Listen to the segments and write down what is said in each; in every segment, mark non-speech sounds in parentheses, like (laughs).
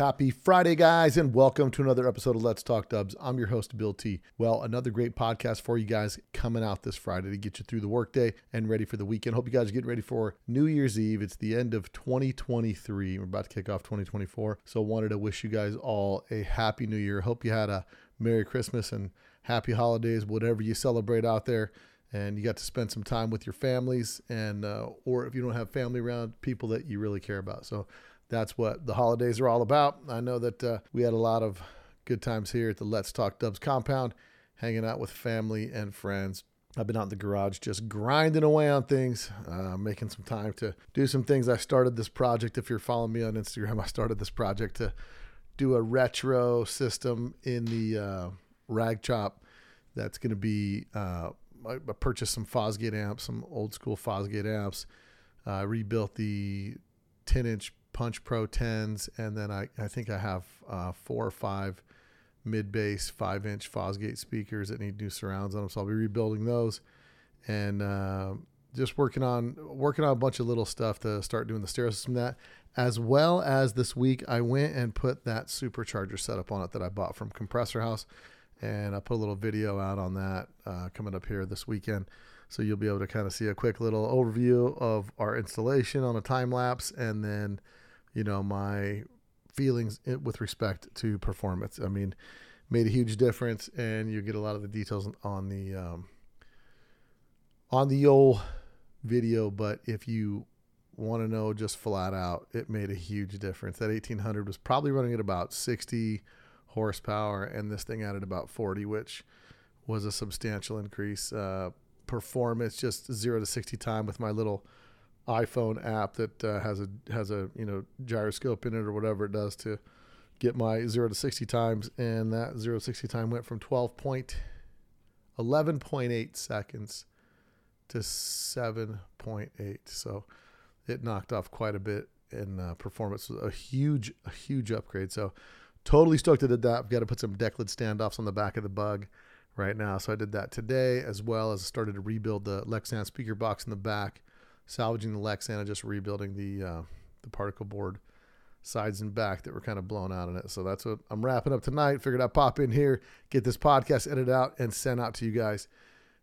Happy Friday, guys, and welcome to another episode of Let's Talk Dubs. I'm your host, Bill T. Well, another great podcast for you guys coming out this Friday to get you through the workday and ready for the weekend. Hope you guys are getting ready for New Year's Eve. It's the end of 2023. We're about to kick off 2024. So, wanted to wish you guys all a happy new year. Hope you had a Merry Christmas and happy holidays, whatever you celebrate out there and you got to spend some time with your families and uh, or if you don't have family around people that you really care about so that's what the holidays are all about i know that uh, we had a lot of good times here at the let's talk dubs compound hanging out with family and friends I've been out in the garage just grinding away on things, uh, making some time to do some things. I started this project. If you're following me on Instagram, I started this project to do a retro system in the uh, rag chop that's going to be uh, I purchased some Fosgate amps, some old school Fosgate amps. I rebuilt the 10 inch Punch Pro 10s, and then I, I think I have uh, four or five mid bass five inch Fosgate speakers that need new surrounds on them. So I'll be rebuilding those, and uh, just working on working on a bunch of little stuff to start doing the stereo system. That as well as this week, I went and put that supercharger setup on it that I bought from Compressor House and I put a little video out on that uh, coming up here this weekend. So you'll be able to kind of see a quick little overview of our installation on a time lapse, and then, you know, my feelings with respect to performance. I mean, made a huge difference, and you get a lot of the details on the um, on the old video. But if you want to know just flat out, it made a huge difference. That 1800 was probably running at about 60 horsepower, and this thing added about 40, which was a substantial increase. Uh, performance, just zero to 60 time with my little iPhone app that uh, has a has a you know gyroscope in it or whatever it does to get my zero to 60 times, and that zero to 60 time went from 12 point 11.8 seconds to 7.8. So it knocked off quite a bit in uh, performance. A huge, a huge upgrade. So Totally stoked did that. I've got to put some deck lid standoffs on the back of the bug right now. So I did that today as well as started to rebuild the Lexan speaker box in the back, salvaging the Lexan and just rebuilding the uh, the particle board sides and back that were kind of blown out in it. So that's what I'm wrapping up tonight. Figured I'd pop in here, get this podcast edited out, and sent out to you guys.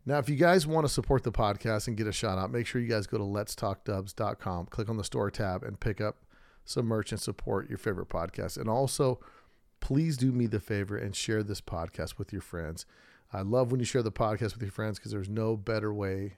Now, if you guys want to support the podcast and get a shout out, make sure you guys go to letstalkdubs.com, click on the store tab, and pick up some merch and support your favorite podcast. And also please do me the favor and share this podcast with your friends. I love when you share the podcast with your friends because there's no better way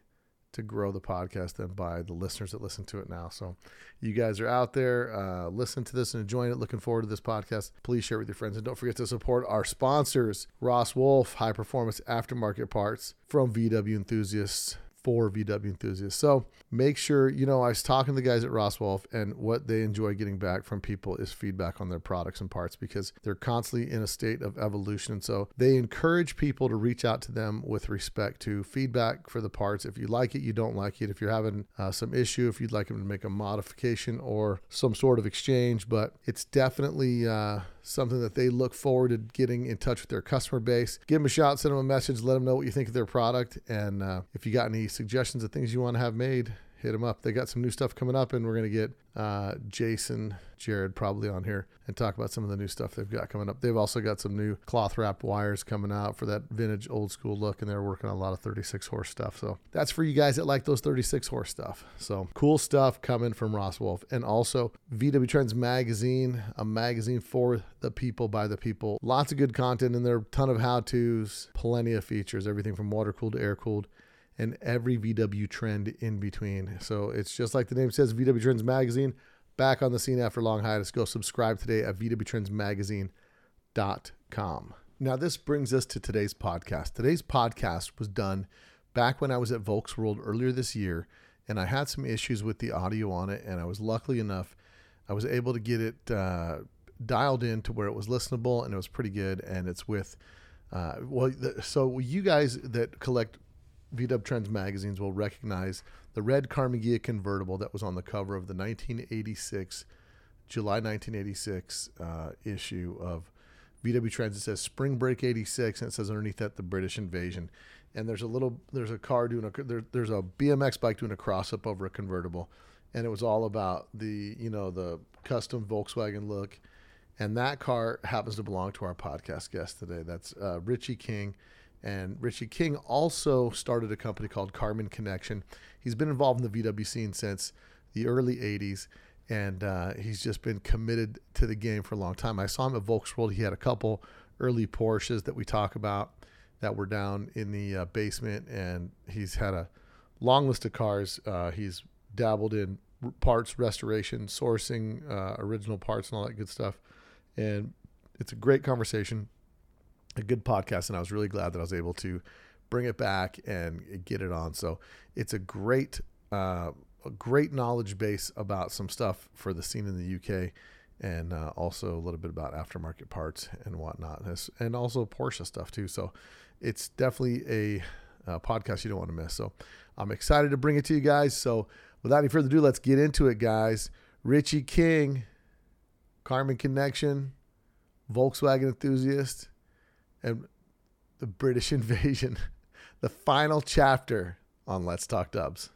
to grow the podcast than by the listeners that listen to it now. So, you guys are out there, uh, listen to this and enjoying it. Looking forward to this podcast. Please share it with your friends and don't forget to support our sponsors, Ross Wolf, high performance aftermarket parts from VW enthusiasts for VW enthusiasts. So make sure, you know, I was talking to the guys at Ross Wolf and what they enjoy getting back from people is feedback on their products and parts because they're constantly in a state of evolution. And so they encourage people to reach out to them with respect to feedback for the parts. If you like it, you don't like it. If you're having uh, some issue, if you'd like them to make a modification or some sort of exchange, but it's definitely, uh, something that they look forward to getting in touch with their customer base. Give them a shout, send them a message, let them know what you think of their product. And uh, if you got any suggestions of things you want to have made, hit them up. They got some new stuff coming up, and we're going to get uh, Jason, Jared probably on here and talk about some of the new stuff they've got coming up. They've also got some new cloth wrapped wires coming out for that vintage old school look, and they're working on a lot of 36 horse stuff. So that's for you guys that like those 36 horse stuff. So cool stuff coming from Ross Wolf. And also VW Trends Magazine, a magazine for the people by the people. Lots of good content in there, ton of how to's, plenty of features, everything from water cooled to air cooled and every VW trend in between. So it's just like the name says, VW Trends Magazine. Back on the scene after long hiatus. Go subscribe today at VWTrendsMagazine.com. Now, this brings us to today's podcast. Today's podcast was done back when I was at Volksworld earlier this year, and I had some issues with the audio on it, and I was luckily enough, I was able to get it uh, dialed in to where it was listenable, and it was pretty good. And it's with, uh, well, so you guys that collect VW Trends magazines will recognize the red Karmann Ghia convertible that was on the cover of the 1986, July 1986 uh, issue of VW Trends. It says Spring Break 86, and it says underneath that the British invasion. And there's a little, there's a car doing a, there, there's a BMX bike doing a cross up over a convertible, and it was all about the, you know, the custom Volkswagen look And that car happens to belong to our podcast guest today. That's uh, Ritchie King. And Ritchie King also started a company called Karmann Konnection. He's been involved in the VW scene since the early 80s, and uh, he's just been committed to the game for a long time. I saw him at Volksworld. He had a couple early Porsches that we talk about that were down in the uh, basement, and he's had a long list of cars. Uh, he's dabbled in parts restoration, sourcing uh, original parts, and all that good stuff. And it's a great conversation, a good podcast, and I was really glad that I was able to bring it back and get it on. So it's a great, uh, a great knowledge base about some stuff for the scene in the UK, and uh, also a little bit about aftermarket parts and whatnot, and also Porsche stuff too. So it's definitely a, a podcast you don't want to miss. So I'm excited to bring it to you guys. So without any further ado, let's get into it, guys. Ritchie King, Karmann Konnection, Volkswagen enthusiast, and the British (laughs) invasion. the final chapter on Let's Talk Dubs.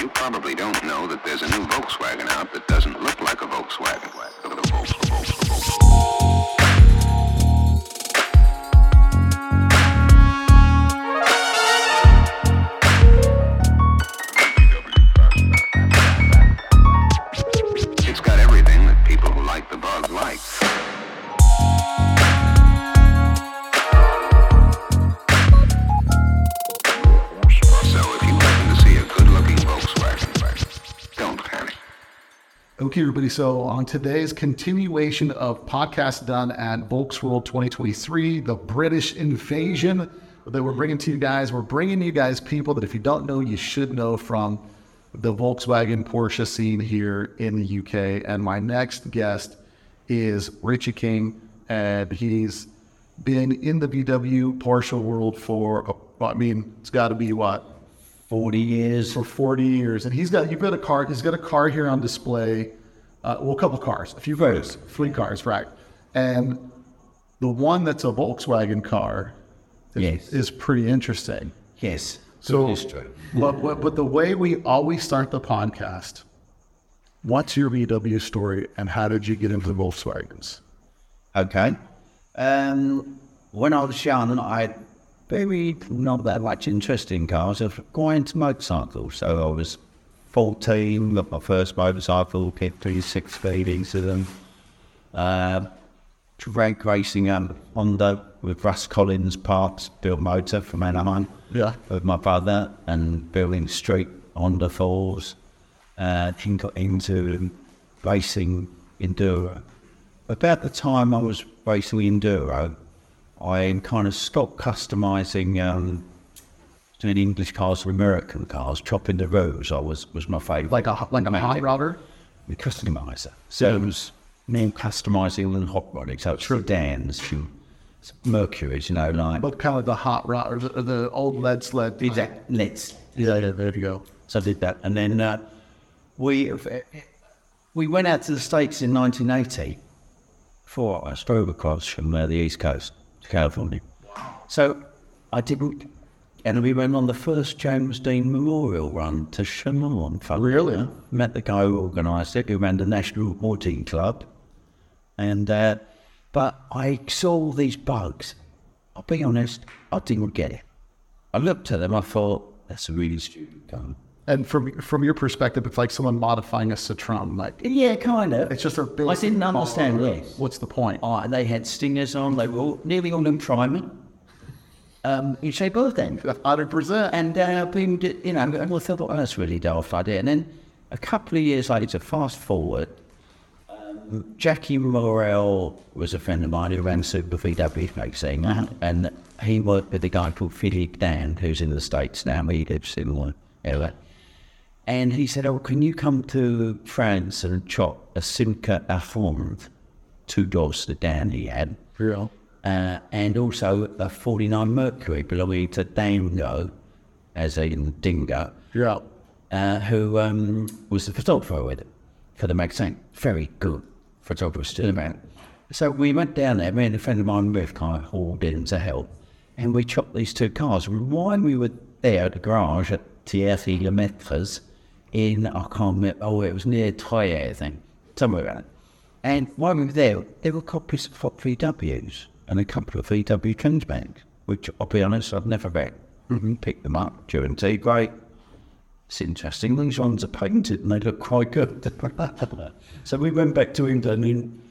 You probably don't know that there's a new Volkswagen out that doesn't look like a Volkswagen. Okay, everybody. So, on today's continuation of podcast done at Volksworld 2023, the British invasion that we're bringing to you guys, we're bringing you guys people that if you don't know, you should know from the Volkswagen Porsche scene here in the UK. And my next guest is Ritchie King, and he's been in the VW Porsche world for, I mean, it's got to be what, 40 years. for 40 years. And he's got, you've got a car, he's got a car here on display. Uh, well, a couple cars, a few cars, three cars, right. And the one that's a Volkswagen car is, Yes. is pretty interesting. Yes. So, history. but, but, but the way we always start the podcast, what's your VW story and how did you get into the Volkswagens? Okay. Um, when I was young, I had very not that much interest in cars. I was quite into motorcycles. So I was 14, got my first motorcycle, kept 36 speed into them. Uh, drag racing um, Honda with Russ Collins parts, built motor from Anaheim. Yeah. With my brother and building street Honda fours. Uh, then got into racing enduro. About the time I was racing enduro, I kind of stopped customizing um, doing English cars or American cars. Chopping the rows I was was my favourite. Like a, like a hot rodder? the customizer. So it was me customizing and hot rodding. So it's sedans, Mercury's, you know, like But kind of the hot rod or the, the old lead sled. exact let's Yeah, there you go. So I did that, and then uh, we we went out to the states in 1980 for I drove across from uh, the east coast to California. So I didn't, and we went on the first James Dean Memorial Run to Cholame. Really? Met the guy who organised it, who ran the National Boating Club, and uh, but I saw all these bugs. I'll be honest, I didn't get it. I looked at them, I thought that's a really stupid gun. And from from your perspective, it's like someone modifying a Citroen. Like Yeah, kind of. it's just a big. I didn't understand this. What's the point? Oh, they had stingers on. They were all, nearly all in priming. Um, you say both then. Hundred percent. And uh, been, you know, and I thought, oh, that's really daft idea. And then a couple of years later, fast forward, um, Jackie Morel was a friend of mine who ran Super VW magazine, and he worked with a guy called Philippe Dan, who's in the States now. He lives in area. And he said, oh, can you come to France and chop a Simca Aronde, two doors to Dan he had, Real. Uh, and also a 49 Mercury belonging to Dango, as in Dingo, You're uh, who um, was the photographer with it for the magazine. Very good photographer, still around. So we went down there, me and a friend of mine, Riff, kind of hauled in to help, and we chopped these two cars. While we were there at the garage at Thierry Lemaitres in, I can't remember, oh, it was near Troyes, I think. somewhere around. And while we were there, there were copies of Hot VWs and a couple of VW Transbanks, which I'll be honest, I've never read. Mm-hmm. Picked them up during tea break. It's interesting. These ones are painted and they look quite good. (laughs) so we went back to England and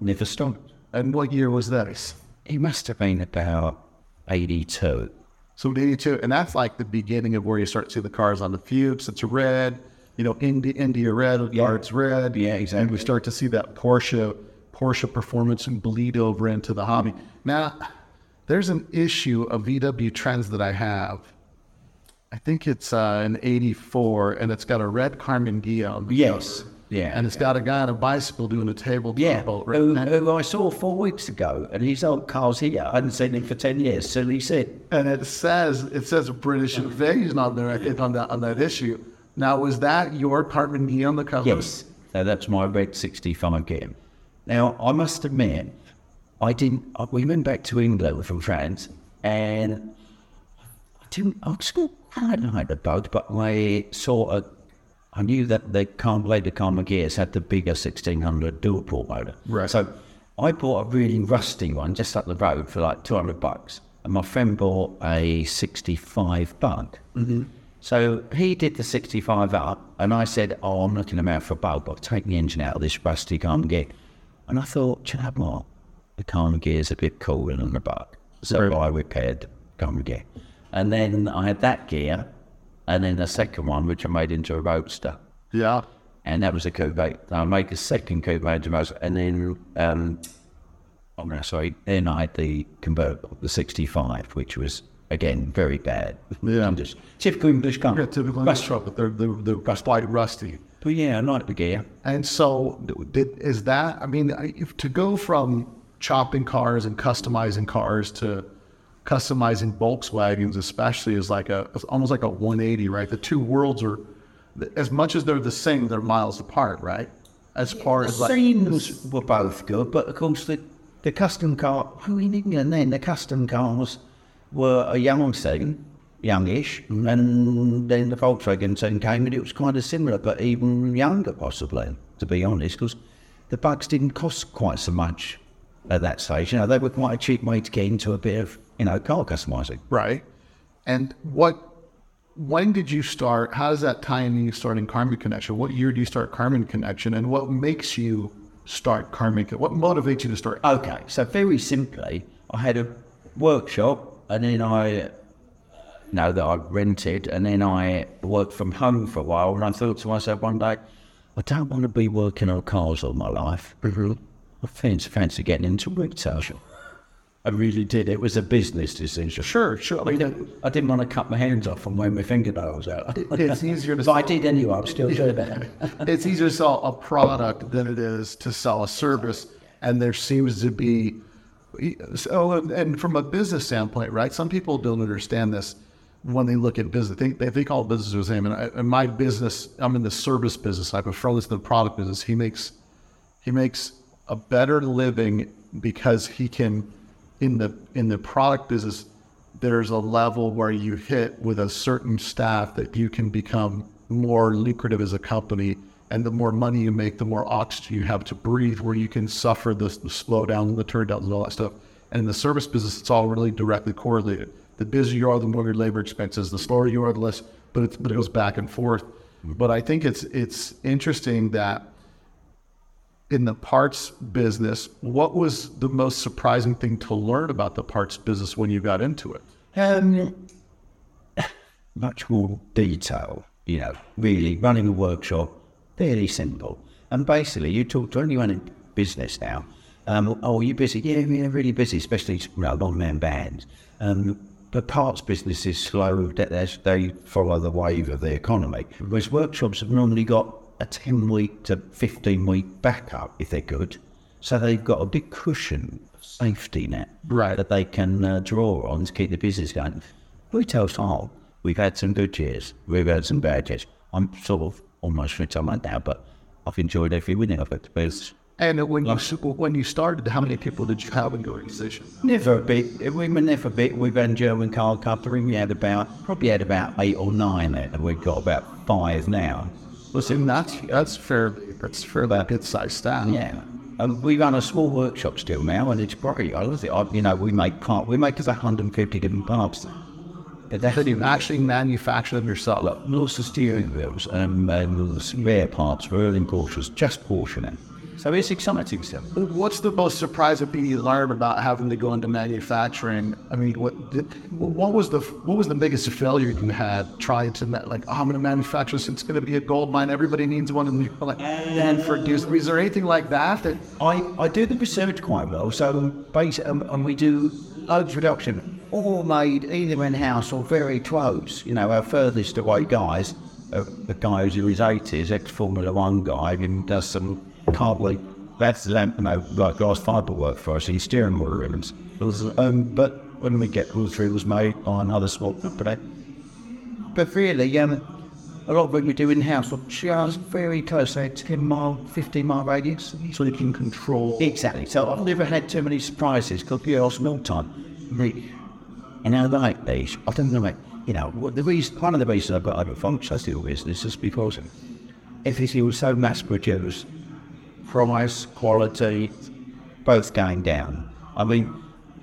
never stopped. And what year was this? He must have been about 82. So 82, and that's like the beginning of where you start to see the cars on the Fuchs. It's red, you know, India, India red, yards red. Yeah, exactly. And we start to see that Porsche Porsche performance and bleed over into the hobby. Now, there's an issue of VW trends that I have. I think it's uh, an 84, and it's got a red Karmann Ghia Yes. cover. Yeah. And it's got a guy on a bicycle doing a table. Yeah, boat. who, who I saw four weeks ago, and his old car's here. I hadn't seen him for 10 years, so he said, and it says it says a British invasion on there on that on that issue. Now, was that your Karmann Ghia on the cover? Yes. So that's my red 65 game. Now, I must admit, I didn't, I- we went back to England from France and I didn't, I was still kind of like the boat, but I saw a, I knew that the later Karmann Ghias had the bigger 1600 dual port motor. Right. So I bought a really rusty one just up the road for like 200 bucks. And my friend bought a 65 bug. Mm-hmm. So he did the 65 up, and I said, Oh, I'm looking about for a bulb. I'll take the engine out of this rusty Karmann Ghia. And I thought, "Do you know what? The Ghia is a bit cooler than the bug. So I repaired the Ghia. And then I had that Ghia, and then the second one, which I made into a roadster Yeah. and that was a coupe. I made a second coupe into most, and then um, oh no, sorry, then I had the convertible, the '65, which was again very bad. Yeah. just typical English car. Yeah, typical English truck, but they're they're, they're quite rusty. But yeah, not like the Ghia. And so, did, is that? I mean, if, to go from chopping cars and customizing cars to customizing Volkswagens, especially, is like a it's almost like a 180, right? The two worlds are, as much as they're the same, they're miles apart, right? As far as like, Seams were both good, but of course the the custom car. Oh, in England then the custom cars were a young scene, youngish, and then the Volkswagen scene came, and it was kind of similar, but even younger possibly, to be honest, because the bugs didn't cost quite so much at that stage. You know, they were quite a cheap way to get into a bit of you know car customizing. right? And what? When did you start? How does that tie into you starting Karmann Konnection? What year do you start Karmann Konnection? And what makes you start Karmann? What motivates you to start? Okay, so very simply, I had a workshop, and then I, you know, that I rented, and then I worked from home for a while. And I thought to myself one day, I don't want to be working on cars all my life. Mm-hmm. I fancy, fancy getting into retail. I really did. It was a business decision. Sure, sure. I mean, didn't, I didn't want to cut my hands off and wear my fingernails out. it's easier to But I did anyway. I'm still doing that. (laughs) it's easier to sell a product than it is to sell a service. And there seems to be, so, and from a business standpoint, right? Some people don't understand this when they look at business. They, they think all business is the same. And I, my business, I'm in the service business. I prefer this to the product business. He makes, he makes a better living because he can, in the in the product business, there's a level where you hit with a certain staff that you can become more lucrative as a company. And the more money you make, the more oxygen you have to breathe, where you can suffer the, the slowdown, the turndowns, and all that stuff. And in the service business, it's all really directly correlated. The busier you are, the more your labor expenses. The slower you are, the less. But it's but it goes back and forth. But I think it's it's interesting that in the parts business, what was the most surprising thing to learn about the parts business when you got into it? Um, much more detail, you know, really running a workshop, fairly simple. And basically, you talk to anyone in business now. Um, oh, you busy? Yeah, yeah, really busy, especially you know, one-man bands. Um, but parts business is slow. They follow the wave of the economy. Whereas workshops have normally got a 10-week to 15-week backup, if they're good. So they've got a big cushion safety net Right. that they can uh, draw on to keep the business going. Retail style, we've had some good years, we've had some bad years. I'm sort of almost retired now, but I've enjoyed every winning of it. Because And when you when you started, how many people did you have in your organization? never a bit, we were never bit. We've had German car company. We had about probably had about eight or nine and we've got about five now. Listen, that's that's fairly that's fairly good sized staff. Yeah. Um, we run a small workshop still now, and it's great. I love it. I, you know, we make part. We make us 150 different parts. But that's So you actually manufacture them yourself. lots of steering wheels um, and spare parts for early Porsches, just Porsche now. So it's exciting stuff. What's the most surprising thing you learned about having to go into manufacturing? I mean, what what was the what was the biggest failure you had trying to like? Oh, I'm going to manufacture this. It's going to be a gold mine. Everybody needs one, and you're like, and produce. Is there anything like that? That I, I do the research quite well, so basically, um, and we do loads of production, all made either in house or very close. You know, our furthest away guys, a, a guy who's in his 80s, ex Formula One guy, and does some cardboard. That's you know, like glass fibre work for us. He's steering wheel ribbons. Um, but when we get all it was made by another small company. But really, um, a lot of what we do in house, are just very close, say 10 mile, 15 mile radius. so you can control. Exactly. So I've never had too many surprises because girls milk time. And I like these. I don't know, like, you know, the reason, one of the reasons I've got over function still business is because if everything was so mass produced, price, quality, both going down. I mean,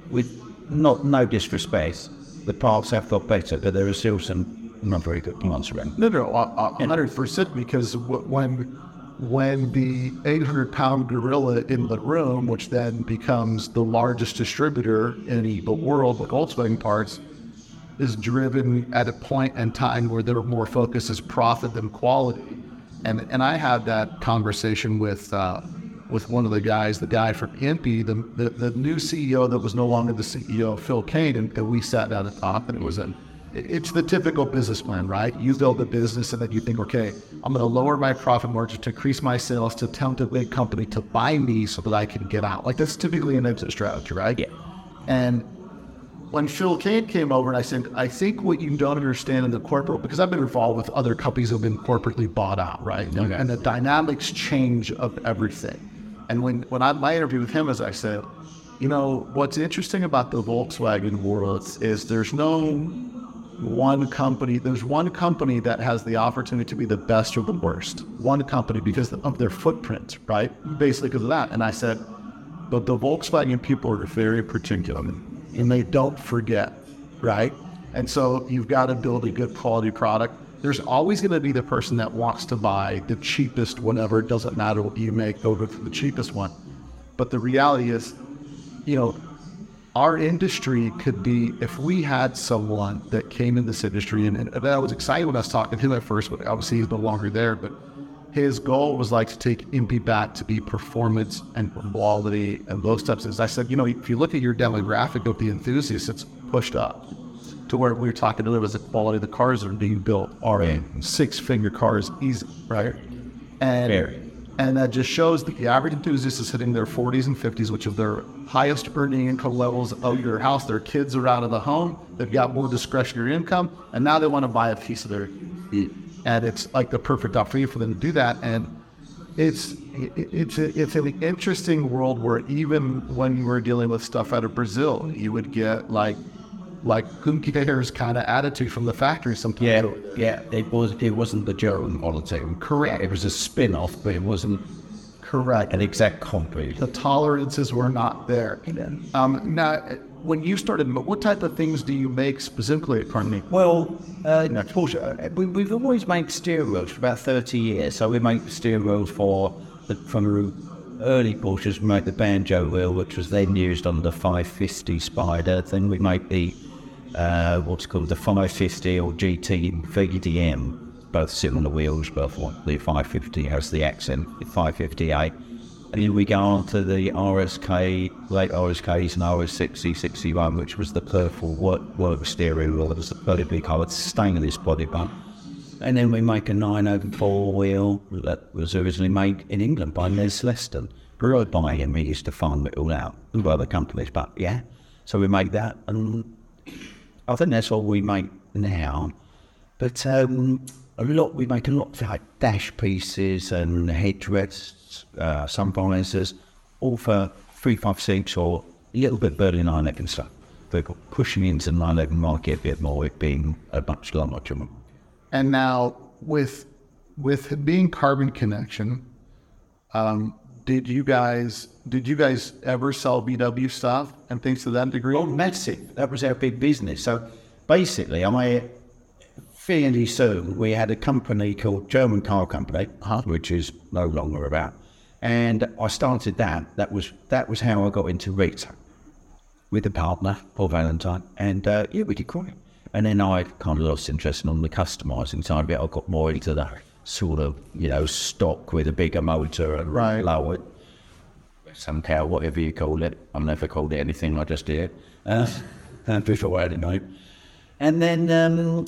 with not no disrespect, the parts have got better, but there are still some not very good ones around. No, no, hundred percent. Because when when the 800 pound gorilla in the room, which then becomes the largest distributor in the world with Volkswagen parts, is driven at a point in time where their more focus is profit than quality. And and I had that conversation with uh, with one of the guys, the guy from EMPI, the, the the new CEO that was no longer the CEO, Phil Kane, and, and we sat down and talked, and it was an it's the typical business plan, right? You build a business and then you think, okay, I'm going to lower my profit margin to increase my sales to tempt a big company to buy me so that I can get out. Like that's typically an exit strategy, right? Yeah. And when Phil Kane came over and I said, I think what you don't understand in the corporate, because I've been involved with other companies that have been corporately bought out, right? And, and the dynamics change of everything. And when, when I my interview with him, as I said, you know, what's interesting about the Volkswagen world is there's no one company, there's one company that has the opportunity to be the best or the worst. One company because of their footprint, right? Basically because of that. And I said, but the Volkswagen people are very particular and they don't forget, right? And so you've got to build a good quality product. There's always going to be the person that wants to buy the cheapest whatever. It doesn't matter what you make, go for the cheapest one. But the reality is, you know, our industry could be if we had someone that came in this industry and, and I was excited when I was talking to him at first, but obviously he's no longer there. But his goal was like to take EMPI back to be performance and quality and those types of things. I said, you know, if you look at your demographic of the enthusiasts, it's pushed up to where we were talking earlier was the quality of the cars that are being built are six figure cars easy, right? And Very. and that just shows that the average enthusiast is hitting their 40s and 50s, which are their highest earning income levels of their house. Their kids are out of the home. They've got more discretionary income, and now they want to buy a piece of their. And it's like the perfect opportunity for them to do that. And it's it's a, it's an interesting world where even when you were dealing with stuff out of Brazil, you would get like like who cares kind of attitude from the factory sometimes. Yeah, yeah. It was. It wasn't the German model team. Correct. It was a spin-off, but it wasn't Correct. an exact copy. the tolerances were not there. Um, now, when you started, what type of things do you make specifically at Carnegie? Well, uh, Porsche, we, we've always made steering wheels for about 30 years. So we make steering wheels for the, from the early Porsches. We make the banjo wheel, which was then used on the 550 Spider. Then we make the uh, what's called the 550 or GT VDM. Both the wheels, both the 550 has the accent, the 558. And then we go on to the RSK, late RSKs and RS60, 61, which was the purple work, work steering wheel. It was the very big coloured stainless body bump. And then we make a 904 wheel that was originally made in England by Les Leston. Grew by him, he used to farm it all out with other companies, but yeah. So we make that, and I think that's all we make now. But um, a lot, we make a lot of like dash pieces and headrests, uh, some visors, all for 356 or a little bit Berlin 911 stuff. They're pushing into the 911 market a bit more, it being a much larger one. And now with with being Karmann Konnection, um, did you guys did you guys ever sell VW stuff and things to that degree? Oh, massive. That was our big business. So basically, I fairly soon we had a company called German Car Company, which is no longer about, and I started that. That was that was how I got into retail with a partner, Paul Valentine, and uh, yeah, we did quite. And then I kind of lost interest in on the customizing side of it. I got more into the sort of you know stock with a bigger motor and Right. lower some cow, whatever you call it. I've never called it anything. I just did. Uh, uh, before I had a name. And then um,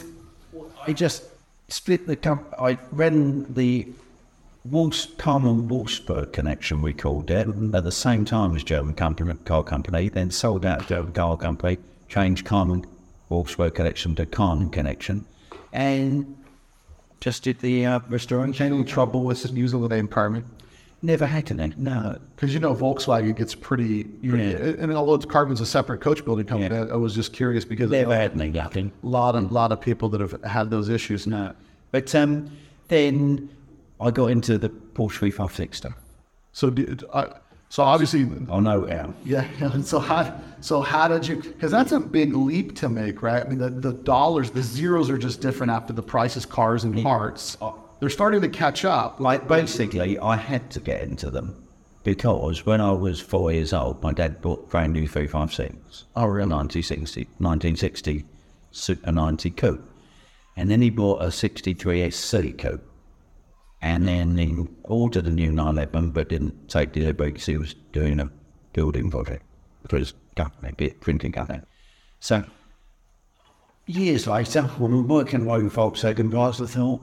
I just split the comp. I ran the Wals- Karmann Wolfsburg connection, we called it, at the same time as German company, car company. Then sold out to German car company, changed Karmann Wolfsburg connection to Karmann Konnection, and just did the uh, restoration. Any trouble with using the name Karmann? Never had any. No, Because you know Volkswagen gets pretty, pretty Yeah. and although it's Karmann's a separate coach building company, Yeah. I was just curious because never had any. Nothing. a lot of lot of people that have had those issues. No. But um, then I got into the Porsche 356 stuff. So did, uh, so obviously I know how. Yeah. (laughs) So how so how did you? Because that's a big leap to make, right? I mean, the, the dollars, the zeros are just different after the prices, cars and parts. They're starting to catch up. Like, basically, I had to get into them because when I was four years old, my dad bought brand new 356. Oh, really? 1960, 1960 Super 90 coupe. And then he bought a 63 SC coupe. And then he ordered a new 911 but didn't take delivery because he was doing a building project for his company, bit printing company. So years later, when we were working away with Volkswagen guys, I thought,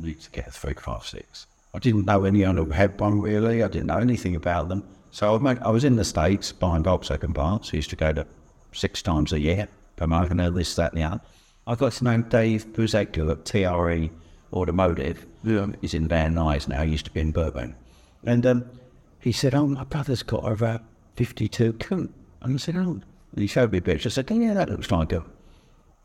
I need to get a 356. I didn't know anyone who had one really. I didn't know anything about them. So I, made, I was in the States buying Volkswagen parts. I used to go to six times a year, promoting this, that, and the other. I got to know Dave Buzek at TRE Automotive. Yeah. He's in Van Nuys now. He used to be in Burbank. And um, he said, oh, my brother's got a uh, 52 coupe. And I said, oh. And he showed me a picture. I said, yeah, that looks like a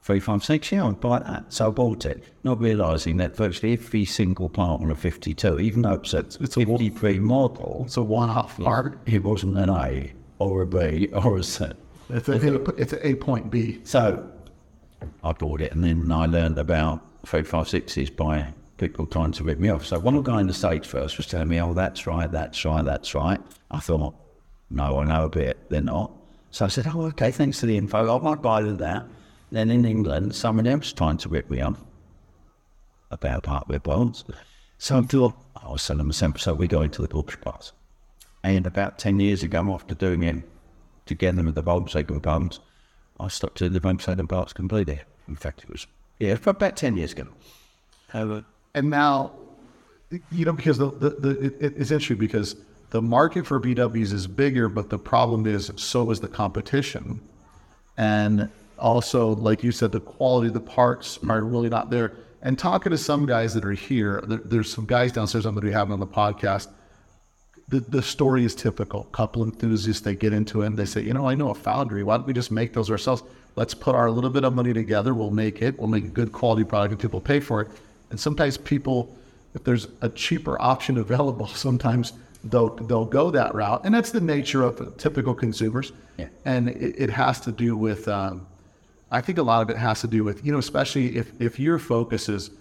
356, yeah, I'd buy that. So I bought it, not realising that virtually every single part on a 52, even though it's a, It's a 53 model, It's a one-off part. it wasn't an A or a B or a C. It's a, it's a A point B. So I bought it and then I learned about 356s by people trying to rip me off. So one guy in the States first was telling me, oh, that's right, that's right, that's right. I thought, no, I know a bit, they're not. So I said, oh, okay, thanks for the info. I might buy them that. Then in England, someone else trying to rip me off about hardware bonds. So I thought, oh, I was selling them a sample. So we go into the Porsche parts. And about 10 years ago, after doing it together with the Volkswagen pumps, I stopped doing the Volkswagen parts completely. In fact, it was, yeah, for about 10 years ago. Uh, And now, you know, because the, the, the it, it's interesting because the market for BWs is bigger, but the problem is so is the competition. And also, like you said, the quality of the parts are really not there. And talking to some guys that are here, there, there's some guys downstairs I'm going to be having on the podcast. The, the story is typical. Couple enthusiasts, they get into it and they say, you know, I know a foundry. Why don't we just make those ourselves? Let's put our little bit of money together. We'll make it. We'll make a good quality product and people pay for it. And sometimes people, if there's a cheaper option available, (laughs) sometimes they'll they'll go that route. And that's the nature of typical consumers. Yeah. And it, it has to do with, um, I think a lot of it has to do with, you know, especially if, if your focus is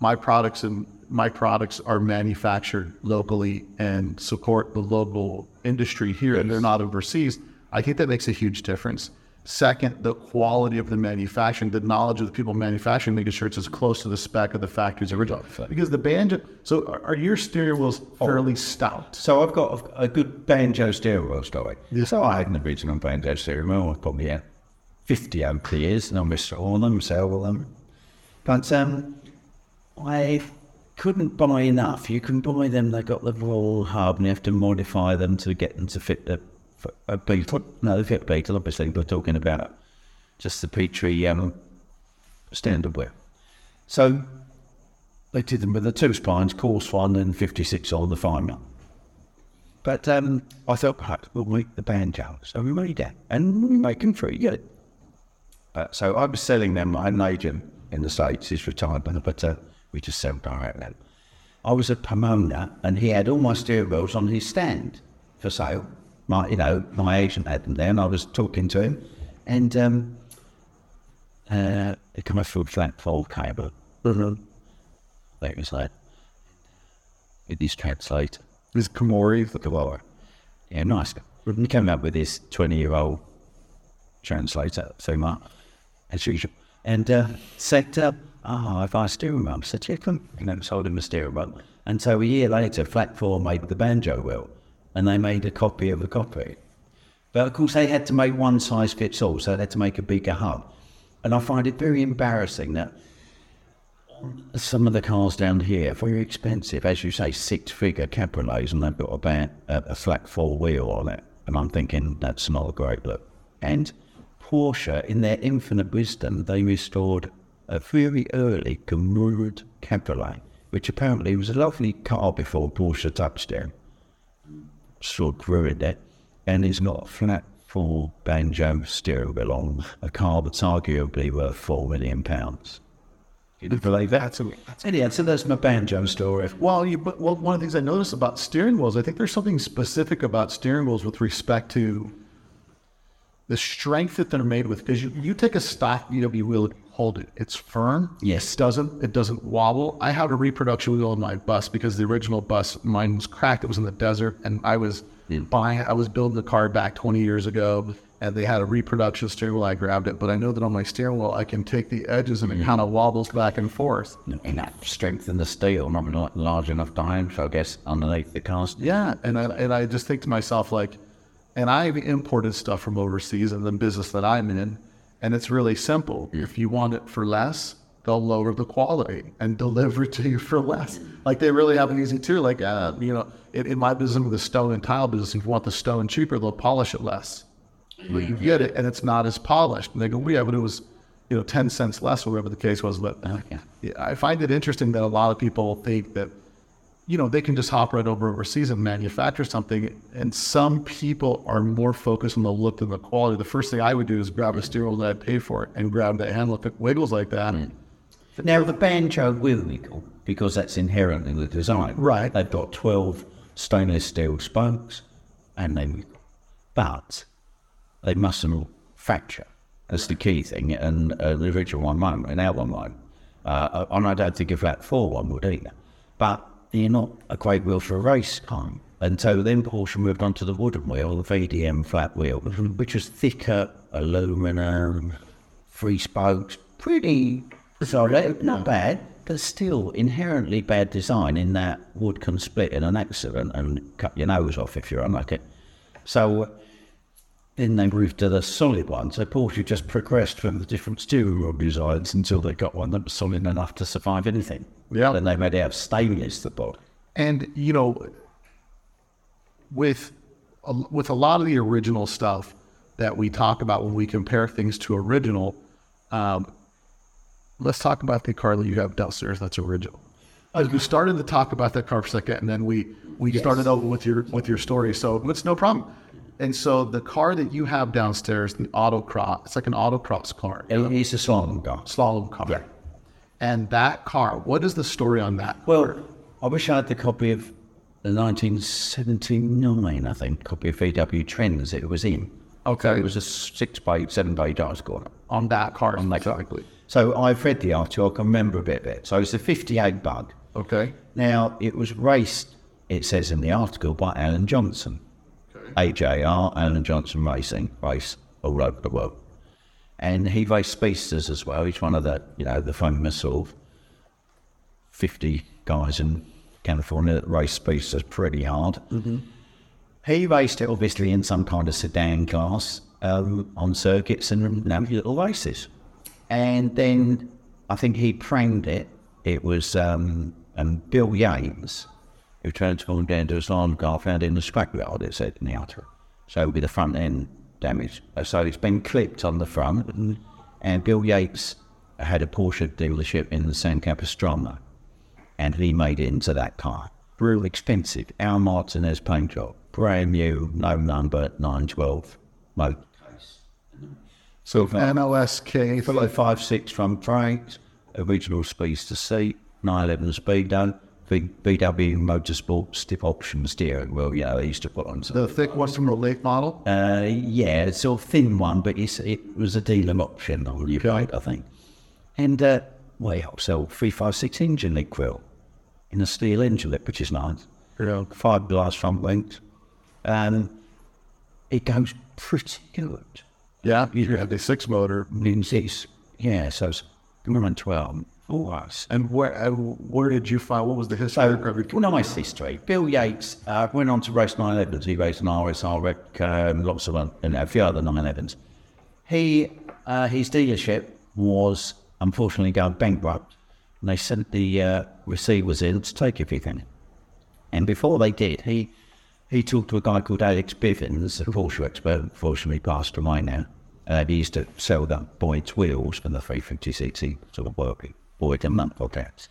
my products and my products are manufactured locally and support the local industry here and they're not overseas, I think that makes a huge difference. Second, the quality of the manufacturing, the knowledge of the people manufacturing, making sure it's as close to the spec of the factory's original. Because the banjo, so are, are your steering wheels fairly stout? So I've got a, a good banjo steering wheel story. So I had an original banjo steering wheel. I probably had 50 over the years, and I restore them, sell them. But um, I couldn't buy enough. You can buy them, they got the roll hub, and you have to modify them to get them to fit the beetle. No, fit beetle, obviously. We're talking about just the Petri um, standard wheel. So they did them with the two spines, course one and 56 on the final. But um, I thought perhaps we'll make the banjo. So we made that and we make them pretty good. Uh, so I was selling them. I had an agent in the States, he's retired, but, uh, We just sell direct then. I was at Pomona and he had all my steering wheels on his stand for sale. My, you know, my agent had them there and I was talking to him and um, uh, it came through flat fold cable. Mm-hmm. Like it was like, with this translator. Is Komori the Kamora. Yeah, nice. He came up with this 20 year old translator, Suma, as usual, and uh, said, uh, Oh, if I steering wheel, I said, Yeah, come. And then sold him a steering wheel. And so a year later, Flat 4 made the banjo wheel, and they made a copy of a copy. But of course, they had to make one size fits all, so they had to make a bigger hub. And I find it very embarrassing that some of the cars down here very expensive, as you say, six figure cabriolets, and they've got about a, a flat four wheel on it. And I'm thinking that's not a great look. And Porsche, in their infinite wisdom, they restored a very early Gmünd cabriolet, which apparently was a lovely car before Porsche touched it. Sort of ruined it, and it's got a flat four banjo steering wheel on a car that's arguably worth four million pounds. You didn't believe that? That's a, Anyhow, so that's my banjo story. Well, you, but well, one of the things I noticed about steering wheels, I think there's something specific about steering wheels with respect to the strength that they're made with. Because you, you take a stock VW wheel, and hold it, it's firm. Yes. it doesn't it doesn't wobble. I have a reproduction wheel in my bus because the original bus mine was cracked. It was in the desert, and I was buying. I was building the car back 20 years ago, and they had a reproduction steering wheel. I grabbed it, but I know that on my steering wheel, I can take the edges and it kind of wobbles back and forth. And that strength in the steel, not not large enough diameter, I guess, underneath the cast. Yeah, and I and I just think to myself like, and I've imported stuff from overseas in the business that I'm in, and it's really simple. If you want it for less, they'll lower the quality and deliver it to you for less. Like they really have an easy too. Like uh, you know, in, in my business with the stone and tile business, if you want the stone cheaper, they'll polish it less. But you get it, and it's not as polished. And they go, yeah, but it was, you know, ten cents less, or whatever the case was. But yeah. yeah, I find it interesting that a lot of people think that, you know, they can just hop right over overseas and manufacture something. And some people are more focused on the look than the quality. The first thing I would do is grab a steering wheel that I pay for it and grab the handle. If it wiggles like that, Now, the banjo will wiggle because that's inherent in the design. Right. They've got 12 stainless steel spokes and they wiggle. But they mustn't fracture. That's the key thing. And uh, the original one won't, and our one won't. Uh, and I don't think a flat four one would either. But they're not a great wheel for a race time. And so then Porsche moved on to the wooden wheel, the VDM flat wheel, which was thicker, aluminum, three spokes, pretty solid, not bad, but still inherently bad design in that wood can split in an accident and cut your nose off if you're unlucky. So uh, then they moved to the solid one. So Porsche just progressed from the different steering wheel designs until they got one that was solid enough to survive anything. Yeah. Then they made out of stainless the body. and you know, with a, with a lot of the original stuff that we talk about when we compare things to original, um, let's talk about the car that you have downstairs. That's original. Uh, we started to talk about that car for a second, and then we we started over with your with your story. So it's no problem. And so the car that you have downstairs, the autocross, it's like an autocross car, It's a slalom car. slalom car. Yeah. And that car, what is the story on that? Well, I wish I had the copy of the 1979, I think, copy of VW Trends it was in. Okay. It was a six page, seven page article. on that car On that car. So I've read the article, I can remember a bit of it. So it's a 58 bug. Okay. Now, it was raced, it says in the article, by Alan Johnson. AJR, Alan Johnson Racing, race all over the world. And he raced speedsters as well. He's one of the, you know, the famous sort of 50 guys in California that race speedsters pretty hard. He raced it obviously in some kind of sedan class um, on circuits and you know, little races. And then I think he framed it. It was um, um, Bill Yates who transformed into a slalom car found in the scrapyard, it said in the outer. So it would be the front end damage. Uh, So it's been clipped on the front. And Bill Yates had a Porsche dealership in the San Capistrano and he made it into that car. Real expensive. Al Martinez paint job. Brand new, no number, 912 motor case. So NLSK. Five, five, six from brakes, original speeds to seat, 911 speed done. V- VW Motorsport stiff option steering wheel, you know, they used to put on. The thick one from the late model. Uh, yeah, it's sort of thin one, but it's, it was a dealer option on your bike, I think. And, uh, well, so 356 engine link grill in a steel engine lip, which is nice. Yeah. Fiberglass front wings. Um, it goes pretty good. Yeah, you have the six motor. Means it's, yeah, so it's 12. Oh. And where uh, where did you find? What was the history So, of it? nice history. Bill Yates uh, went on to race 911s. He raced an RSR wreck, um, lots of them, and a few other 911s. He, uh, his dealership was unfortunately going bankrupt, and they sent the uh, receivers in to take everything. And before they did, he he talked to a guy called Alex Bivens, a Porsche expert, unfortunately passed away now. Uh, he used to sell that Boyd's wheels for the 356. He sort of working Boyd and month or that.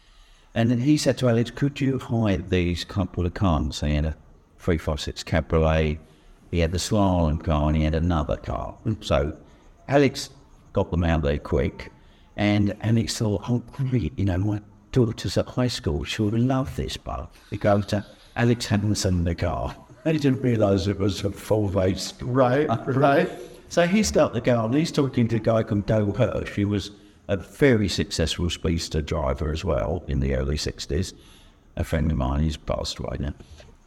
And then he said to Alex, could you hide these couple of cars? He had a 356 Cabriolet, he had the slalom car, and he had another car. So Alex got them out there quick. And Alex thought, oh, great, you know, my daughter's at high school. She would love this goes to Alex in the car. (laughs) He didn't realise it was a full race. Right, right. So he started the car and he's talking to a guy called Dale Hirsch. He was a very successful speedster driver as well in the early 60s. A friend of mine, he's passed away now.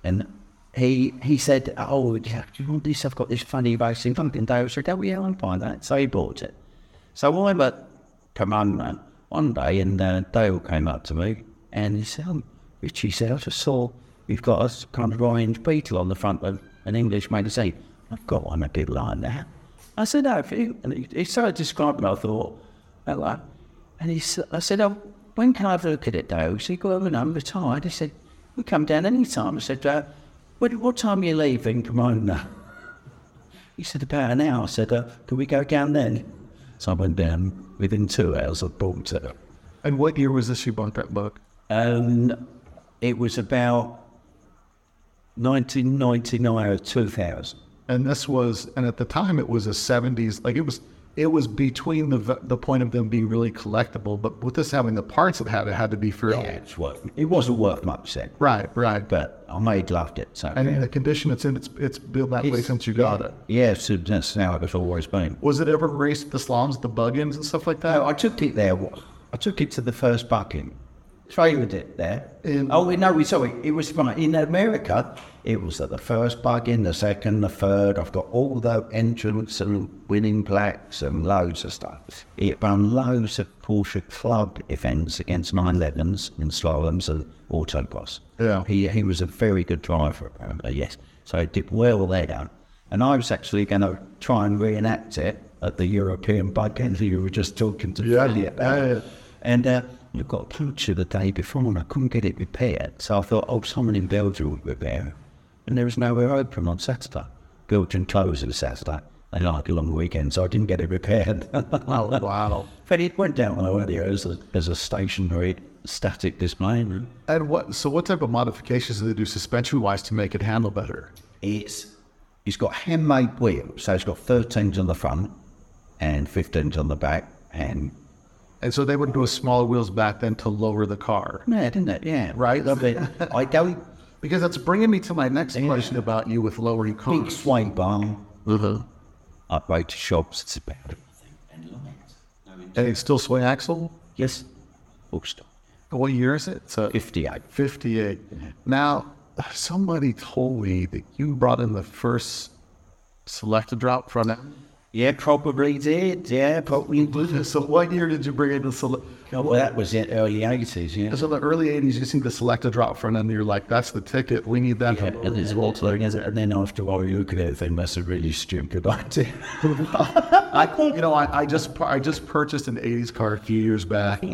And he he said, Oh, do you want this? I've got this funny racing Dale said, Oh, yeah, I'll buy that. So he bought it. So I'm Pomona one day and uh, Dale came up to me and he said, oh, Ritchie said, I just saw you've got a kind of orange beetle on the front of an English magazine. I've got one a bit like that. I said, no, and he, he started describing it, I thought, hello. And he I said, oh, when can I have a look at it, Dale? He said, well, I'm retired. He said, we come down any time. I said, uh, what, what time are you leaving Pomona? He said, about an hour. I said, uh, can we go down then? So I went down. Within two hours, I bought it. And what year was this you bought that book? Um, it was about 1999 or 2000. And this was, and at the time it was a '70s. Like it was, it was between the the point of them being really collectible, but with us having the parts it had, it had to be for Yeah, it's worth, it wasn't worth much then, Right, right. but I made loved it. So And in the condition it's in, it's it's built that way since you got it. yeah, so that's how it's always been. Was it ever raced at the slaloms, the bug-ins and stuff like that? No, I took it there. I took it to the first bug-in. Traded it there. In- oh no, sorry, it It was right in America. It was at the first bug-in, the second, the third. I've got all the entrants and winning plaques and loads of stuff. It ran loads of Porsche club events against 911s and slaloms and autocross. Yeah. He he was a very good driver apparently. Yes, so he did well there. And I was actually going to try and reenact it at the European bug-in you were just talking to Yeah, about. yeah, yeah. And uh, I got a puncture the day before and I couldn't get it repaired. So I thought, oh, someone in Belgium would repair it. And there was nowhere open on Saturday. Belgium closed on Saturday. They like a long weekend, so I didn't get it repaired. (laughs) Oh, wow. But it went down earlier as a, as a stationary static display. And what? So what type of modifications do they do suspension-wise to make it handle better? It's it's got handmade wheels, so it's got 13s on the front and 15s on the back, and And so they would go smaller wheels back then to lower the car. yeah, didn't it? Yeah, Right. Love it. I don't Because that's bringing me to my next question about you with lowering big cars. sway bar. Uh-huh. Upgrade to shops. It's about. And it's still swing axle? Yes. Stop. What year is it? So 58. 58. Now, somebody told me that you brought in the first Select-A-Drop front end. Yeah, probably did. Yeah, probably did. So what year did you bring in the select? No, well, that was in early 80s, yeah. So in the early 80s, you see the Select-A-Drop front and you're like, that's the ticket. We need that. Yeah, and, it's also, and then after a while, you look at it and think that's a really stupid (laughs) idea. (laughs) I, you know, I, I just I just purchased an '80s car a few years back,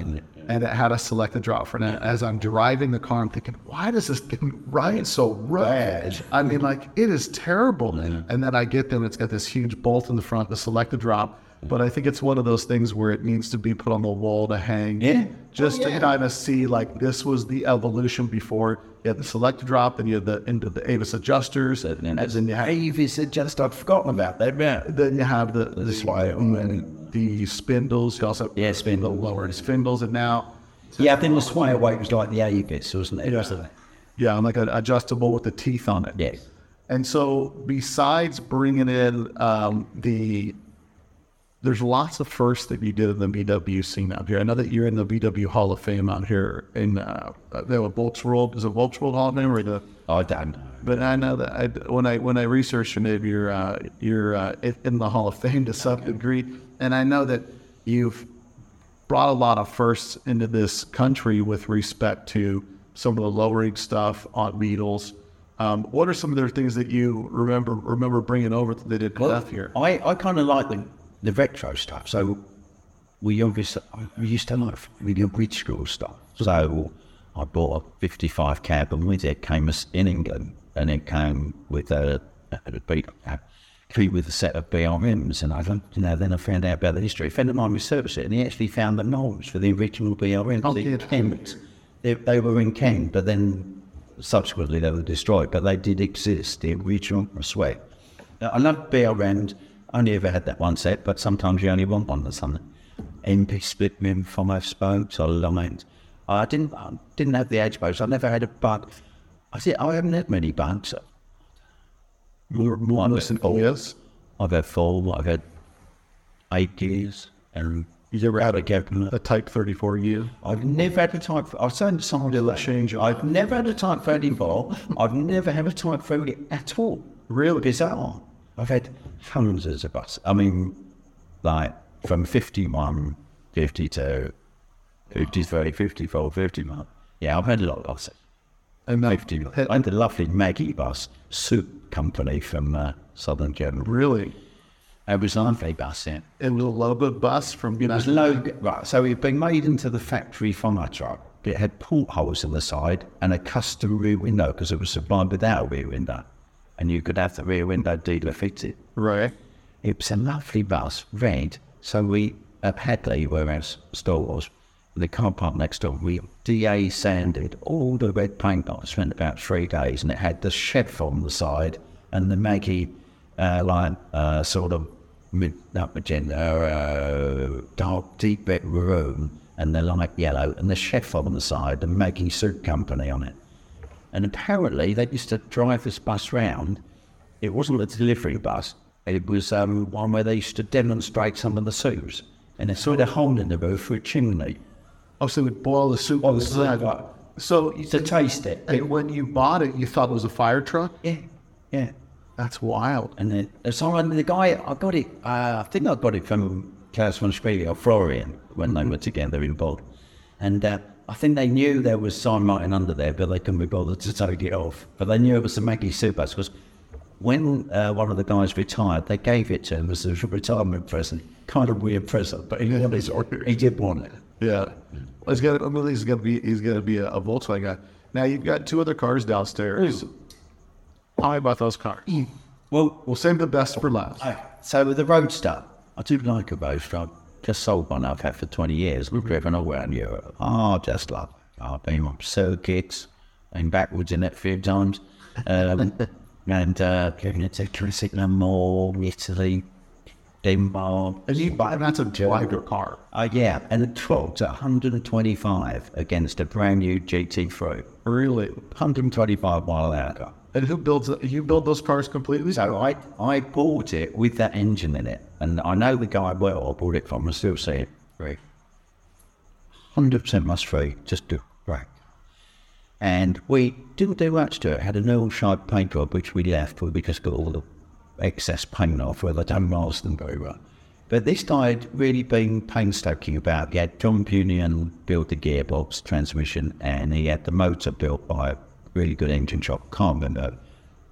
and it had a Select-A-Drop for end. As I'm driving the car, I'm thinking, why does this thing ride so bad? I mean, like it is terrible. And then I get there, and it's got this huge bolt in the front, the Select-A-Drop. But I think it's one of those things where it needs to be put on the wall to hang. Yeah. Just to kind of see like this was the evolution before you had the select drop, then you had the into the Avis adjusters, and And then you had Avis adjuster, I've forgotten about that. Yeah. then you have the the, That's why- and the spindles. You also Yeah, the spindle. lowered spindles, and now Yeah, I think the Sway-A-Way was like the Avis, wasn't it? Wasn't it? Yeah, like an adjustable with the teeth on it. Yeah. And so, besides bringing in um, the, there's lots of firsts that you did in the VW scene out here. I know that you're in the VW Hall of Fame out here in uh, the Volkswagen. World. Is it Volkswagen Hall of Fame or the? I don't. But I know that I, when I when I researched it, you're uh, you're uh, in- the Hall of Fame to some degree, and I know that you've brought a lot of firsts into this country with respect to some of the lowering stuff on Beetles. Um, what are some of the things that you remember remember bringing over that they didn't have here? I, I kind of like the, the retro stuff. So we obviously we used to like really bridge school stuff. So I bought a 55 cab and with it came a in England and it came with a, a beat cab. Came with a set of BRMs and I don't you know then I found out about the history. A friend of mine researched it and he actually found the knobs for the original BRMs. Oh, yeah. Kent. They, they were in Kent, but then subsequently they were destroyed. But they did exist, the original sweat. Now, I love BRMs. Only ever had that one set, but sometimes you only want one or something. EMPI split rim five spokes, I lament. I didn't I didn't have the edge boats. I never had a bug. I said I haven't had many bugs. More, more Listen, oh yes, I've had four. I've had eight Ghias, and you ever had a, a Type 34 i've never had a type. I've was saying to somebody that Change it. I've never had a type 34. I've never had a type 30 at all. Really? Bizarre. I've had hundreds of buses. I mean, like from 51, 52, 53, 54, 51. Yeah, I've had a lot of buses. And that, 50. I had the lovely Maggi bus, soup company from uh, Southern Germany. really, It was a lovely bus, yeah. it was a logo bus from It was right, so it had been made into the factory fire truck. It had portholes in the side and a custom rear window because it was supplied without a rear window. And you could have the rear window dealer fix it. right. It was a lovely bus, red. So we, at Hadley, where our store was, the car park next door, we DA sanded all the red paint. I spent about three days and it had the chef on the side and the Maggi, uh, like, uh, sort of mid, not magenta, uh, dark, deep red maroon and the light yellow and the chef on the side, the Maggi Soup Company on it. And apparently, they used to drive this bus round. It wasn't a delivery bus. It was um, one where they used to demonstrate some of the soups. And they sort of hole in the roof for a chimney. Oh, so it would boil the soup Oh, on the the soup, side. So you To taste it. And when you bought it, you thought it was a fire truck? Yeah, yeah. That's wild. And then so I- the guy, I got it, uh, I think I got it from Klaus von Spiegel or Florian when they were together in Bod. And uh, I think they knew there was Simon Martin under there, but they couldn't be bothered to take it off. But they knew it was a Maggi Soup bus because when uh, one of the guys retired, they gave it to him as a retirement present. Kind of weird present, but he, wanted he did want it. Yeah. He's got. I mean, he's gonna be. He's gonna be a, a Volkswagen guy. Now you've got two other cars downstairs. Tell me about those cars. Well, We'll save the best for last. So with the Roadster, I do like a Roadster. Just sold one I've had for 20 years. We've driven all around Europe. Oh, just love it. I've been on circuits, been backwards in it a few times. Um, (laughs) and uh, given it to Le Mans, Italy, Denmark. And you buy that's a your car. Uh, yeah, and truck's at 125 against a brand new GT3. Really? 125 mile an hour. And who builds? You build those cars completely? So I, I bought it with that engine in it, and I know the guy well. I bought it from. I still see it free. Hundred percent must free. Just do right. And we didn't do much to it. Had an oil shaped paint job which we left. We just got all the excess paint off where they don't last them very well. But this guy had really been painstaking about. He had John Punion build the gearbox, transmission, and he had the motor built by really good engine shop. Can't remember.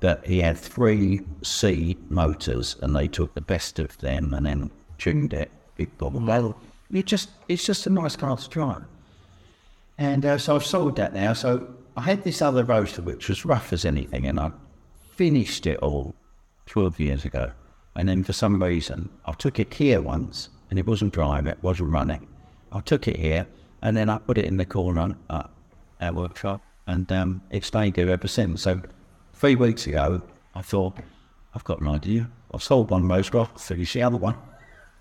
But he had three C motors, and they took the best of them and then tuned it. Big got well. It just it's just a nice car to drive. And uh, so I've sold that now. So I had this other roadster which was rough as anything, and I finished it all 12 years ago. And then for some reason, I took it here once, and it wasn't driving, it wasn't running. I took it here, and then I put it in the corner at our workshop, and um, it stayed there ever since. So three weeks ago, I thought, I've got an idea. I've sold one most off, finish the other one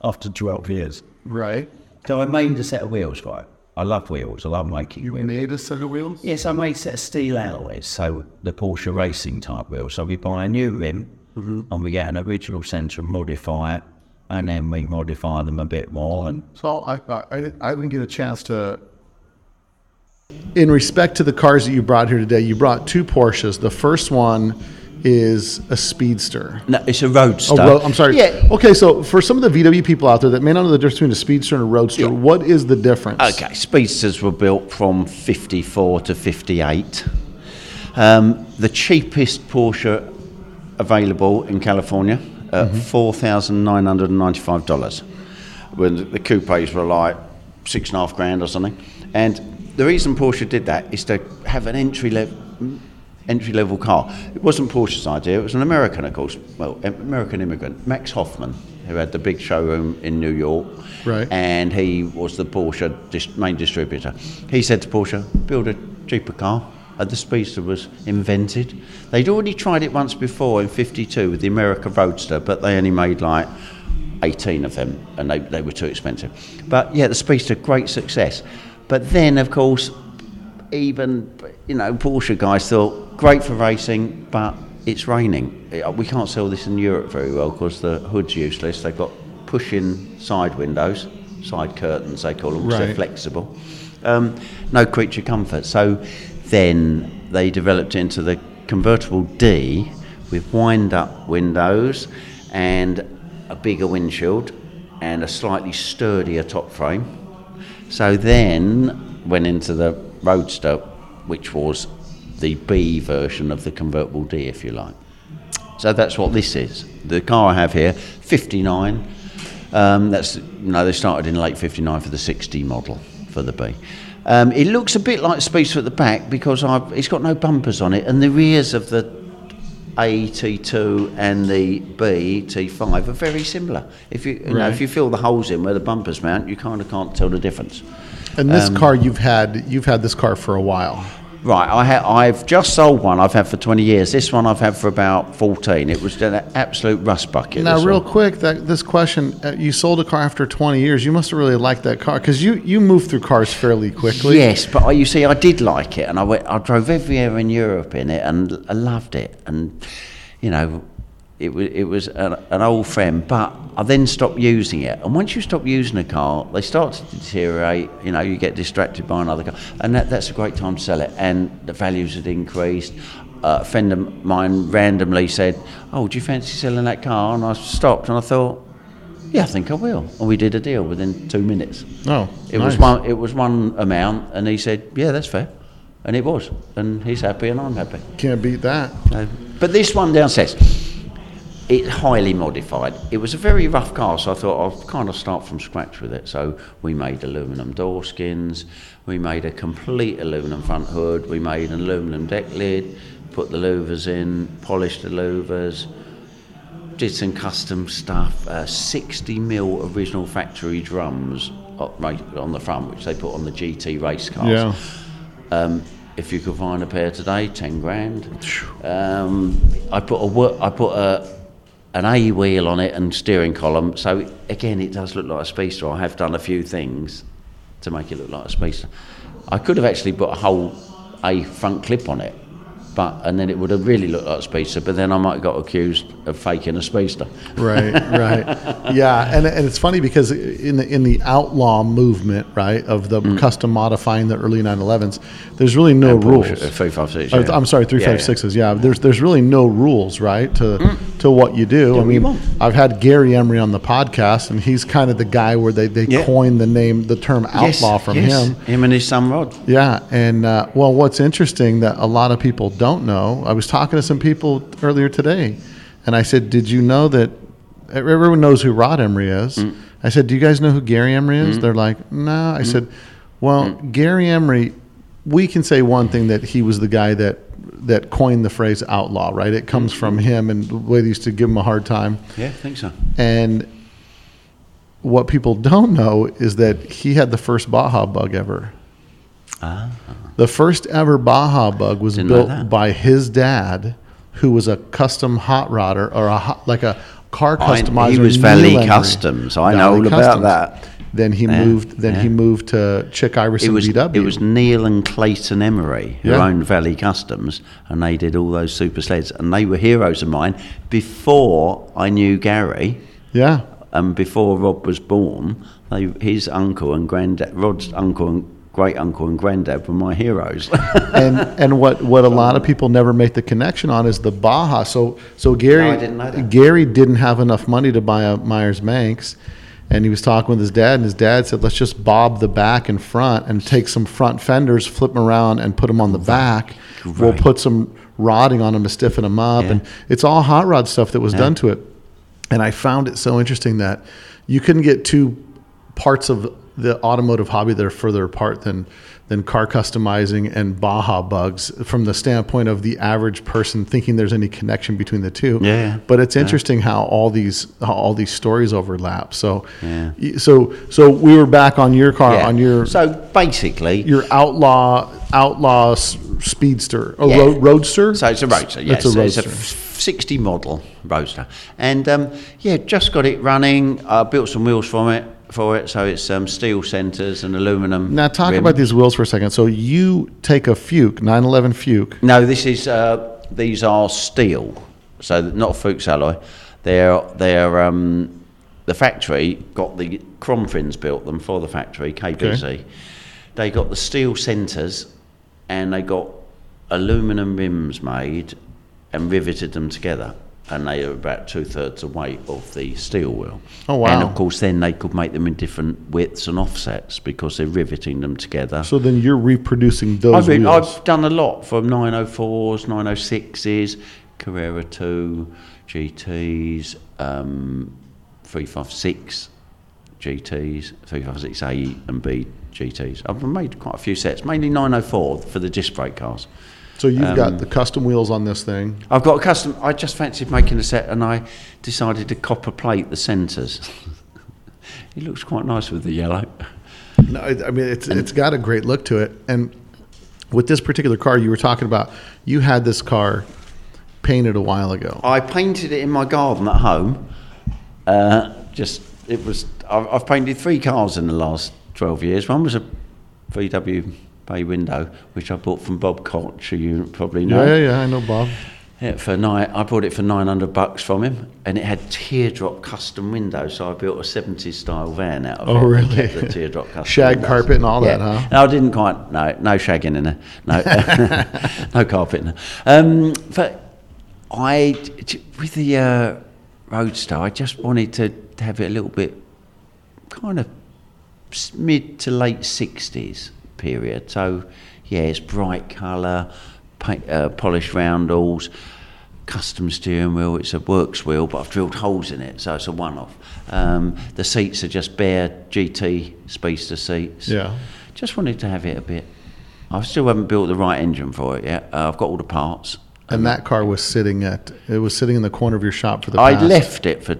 after 12 years. Right. So I made a set of wheels for it. I love wheels. I love making You wheels. made a set of wheels? Yes, I made a set of steel alloys, so the Porsche racing type wheel. So we buy a new rim and we get an original centre and modify it, and then we modify them a bit more. And So I, I, I didn't get a chance to. In respect to the cars that you brought here today, you brought two Porsches. The first one is a Speedster. no, it's a roadster. Oh, ro- I'm sorry. Yeah. Okay, so for some of the VW people out there that may not know the difference between a Speedster and a Roadster, Yeah. what is the difference? Okay, Speedsters were built from 54 to 58. Um, the cheapest Porsche available in California at $4,995. When the coupes were like six and a half grand or something. And the reason Porsche did that is to have an entry level. Entry level car. It wasn't Porsche's idea. It was an American, of course. Well, American immigrant, Max Hoffman, who had the big showroom in New York, Right. and he was the Porsche dis- main distributor. He said to Porsche, build a cheaper car. And the Speedster was invented. They'd already tried it once before in 52 with the America Roadster, but they only made like 18 of them and they, they were too expensive. But yeah, the Speedster, great success. But then, of course, even, you know, Porsche guys thought, great for racing, but it's raining. We can't sell this in Europe very well because the hood's useless. They've got push-in side windows, side curtains they call them, 'cause they're flexible. Um, no creature comfort. So then they developed into the convertible D with wind-up windows and a bigger windshield and a slightly sturdier top frame. So then went into the Roadster, which was the B version of the convertible D, if you like. So that's what this is. The car I have here, 59. Um, that's no, they started in late 59 for the 60 model for the B. Um, it looks a bit like Speedster at the back because I've, it's got no bumpers on it, and the rears of the A T2 and the B T5 are very similar. If you, you know, if you fill the holes in where the bumpers mount, you kind of can't tell the difference. And this Um, car you've had, you've had this car for a while. Right, I ha- I've just sold one I've had for 20 years. This one I've had for about 14. It was an absolute rust bucket. Now, real one. quick, that this question: uh, You sold a car after 20 years. You must have really liked that car because you you move through cars fairly quickly. Yes, but I, you see, I did like it, and I went. I drove everywhere in Europe in it, and I loved it. And you know, it was it was an, an old friend. But I then stopped using it, and once you stop using a car, they start to deteriorate. You know, you get distracted by another car, and that, that's a great time to sell it. And the values had increased. Uh, a friend of mine randomly said, "Oh, do you fancy selling that car?" And I stopped, and I thought. Yeah, I think I will. And we did a deal within two minutes. Oh, It was one. It was one amount, and he said, "Yeah, that's fair," and it was, and he's happy, and I'm happy. Can't beat that. So, but this one downstairs, it's highly modified. It was a very rough car, so I thought I'll kind of start from scratch with it. So we made aluminum door skins, we made a complete aluminum front hood, we made an aluminum deck lid, put the louvers in, polished the louvers, did some custom stuff, uh, 60 mil original factory drums on the front, which they put on the GT race cars. Yeah. Um, if you could find a pair today, ten grand. Um, I put a I put a an A wheel on it and steering column. So again, it does look like a speedster. I have done a few things to make it look like a speedster. I could have actually put a whole A front clip on it, but and then it would have really looked like a speedster. But then I might have got accused of faking a speedster. Right, right. (laughs) Yeah, and, and it's funny because in the in the outlaw movement, right, of the custom modifying the early 911s, there's really no rules. Porsche, uh, 356, yeah. I'm sorry, Yeah, yeah. 356s. Yeah, there's there's really no rules, right, to to what you do. I mean. I've had Gary Emery on the podcast, and he's kind of the guy where they, they Yeah. coined the name, the term outlaw from yes. him. Him and his son Rod. Yeah, and uh, well, what's interesting that a lot of people don't know. I was talking to some people earlier today, and I said, "Did you know that everyone knows who Rod Emery is?" Mm. I said, "Do you guys know who Gary Emery is?" They're like, "No." I said, "Well, Mm. Gary Emery, we can say one thing that he was the guy that that coined the phrase outlaw, right? It comes from him, and the way they used to give him a hard time." Yeah, I think so. And what people don't know is that he had the first Baja bug ever. The first ever Baja bug was Ah. Didn't built by his dad, who was a custom hot rodder or a hot, like a car I- customizer. he was Valley Customs. I know all about that. Then he Yeah, moved. Then he moved to Chick Iverson It was VW. it was Neil and Clayton Emery who Yeah. owned Valley Customs, and they did all those super sleds, and they were heroes of mine before I knew Gary, yeah. and before Rob was born. They, his uncle and granddad, Rod's uncle and great uncle and granddad were my heroes. (laughs) and and what what a lot of people never make the connection on is the Baja. So so Gary No, didn't know that. Gary didn't have enough money to buy a Myers Manx, and he was talking with his dad, and his dad said, "Let's just bob the back and front and take some front fenders, flip them around, and put them on the back. We'll put some rodding on them to stiffen them up, Yeah. and it's all hot rod stuff that was done to it." And I found it so interesting that you couldn't get two parts of the automotive hobby that are further apart than than car customizing and Baja bugs from the standpoint of the average person thinking there's any connection between the two. Yeah. But it's interesting how all these how all these stories overlap. So Yeah. so so we were back on your car Yeah. on your so basically, your outlaw outlaw speedster a Yeah. ro- roadster. So it's a roadster, yes. It's a It's a, 60 model roadster. And um, yeah, just got it running. I built some wheels from it for it. So it's um, steel centres and aluminum. now talk rim. about these wheels for a second. So you take a Fuchs 911 Fuchs. No, this is uh, these are steel, so not Fuchs alloy. They're they're um, the factory got the Kronprinz built them for the factory KBC. They got the steel centres, and they got aluminum rims made and riveted them together. And they are about two thirds the weight of the steel wheel. Oh, wow. And of course, then they could make them in different widths and offsets because they're riveting them together. So then you're reproducing those I've, been, wheels. I've done a lot from 904s, 906s, Carrera 2, GTs, um, 356 GTs, 356A and B GTs. I've made quite a few sets, mainly 904 for the disc brake cars. So you've Um, got the custom wheels on this thing. I've got a custom, I just fancied making a set and I decided to copper plate the centres. (laughs) it looks quite nice with the yellow. No, I mean it's it's got a great look to it. And with this particular car you were talking about, you had this car painted a while ago. I painted it in my garden at home. Uh, just it was. I've, I've painted three cars in the last twelve years. One was a VW bay window, which I bought from Bob Koch, who you probably know. Yeah, yeah, yeah, I know, Bob. Yeah, for nine, I bought it for nine hundred bucks from him, and it had teardrop custom windows. So I built a seventies style van out of Oh, it. Oh, really? The teardrop custom Shag windows. carpet and all that, huh? No, I didn't quite. No, no shagging in there. No, (laughs) no carpet. In there. Um, but I, with the uh, Roadster, I just wanted to have it a little bit kind of mid to late sixties period. So yeah, it's bright colour, paint, uh, polished roundels, custom steering wheel. It's a works wheel, but I've drilled holes in it, so it's a one-off. Um, the seats are just bare GT speedster seats. Yeah. Just wanted to have it a bit. I still haven't built the right engine for it yet. Uh, I've got all the parts. And that car was sitting at it was sitting in the corner of your shop for the I left it for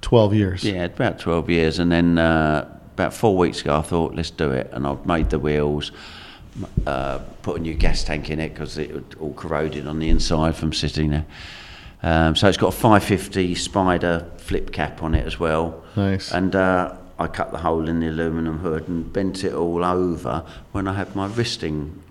twelve years. Yeah, about 12 years. And then uh, about four weeks ago, I thought, let's do it. And I've made the wheels, uh, put a new gas tank in it because it was all corroded on the inside from sitting there. Um, so it's got a 550 Spider flip cap on it as well. Nice. And uh, I cut the hole in the aluminum hood and bent it all over when I had my wristing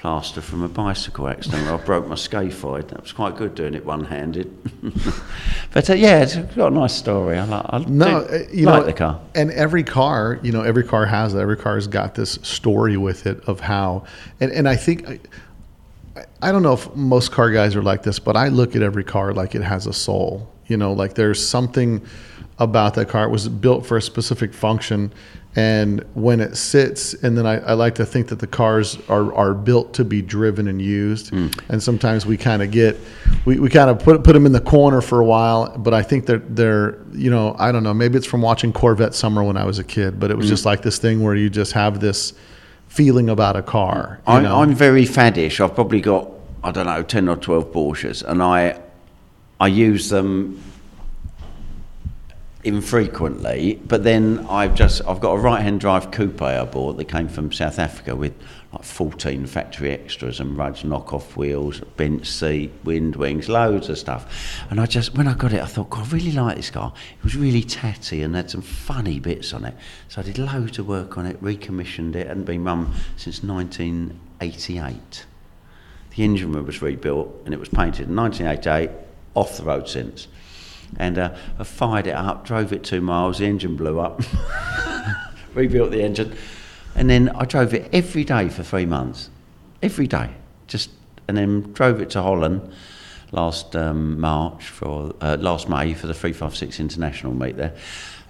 plaster from a bicycle accident where I broke my scaphoid. That was quite good doing it one-handed. (laughs) but uh, yeah, it's got a nice story. I like, I No, do uh, you like know, the car. and every car, you know, every car has that. Every car's got this story with it of how, and and I think. I, I don't know if most car guys are like this, but I look at every car like it has a soul. You know, like there's something about that car. It was built for a specific function, and when it sits, and then I, I like to think that the cars are, are built to be driven and used. Hmm. And sometimes we kind of get, we, we kind of put put them in the corner for a while. But I think that they're, you know, I don't know. Maybe it's from watching Corvette Summer when I was a kid, but it was hmm. just like this thing where you just have this feeling about a car. I'm, know? I'm very faddish. I've probably got I don't know ten or twelve Porsches, and I I use them infrequently. But then I've just I've got a right-hand drive coupe I bought that came from South Africa with like 14 factory extras and Rudge knockoff wheels, bench seat, wind wings, loads of stuff. And I just when I got it, I thought, God, I really like this car. It was really tatty and had some funny bits on it. So I did loads of work on it, recommissioned it, and been mum since 1988. The engine room was rebuilt and it was painted in 1988, off the road since. And uh, I fired it up, drove it two miles, the engine blew up, (laughs) rebuilt the engine. And then I drove it every day for three months. Every day. Just And then drove it to Holland last um, March for, uh, last May for the 356 International meet there.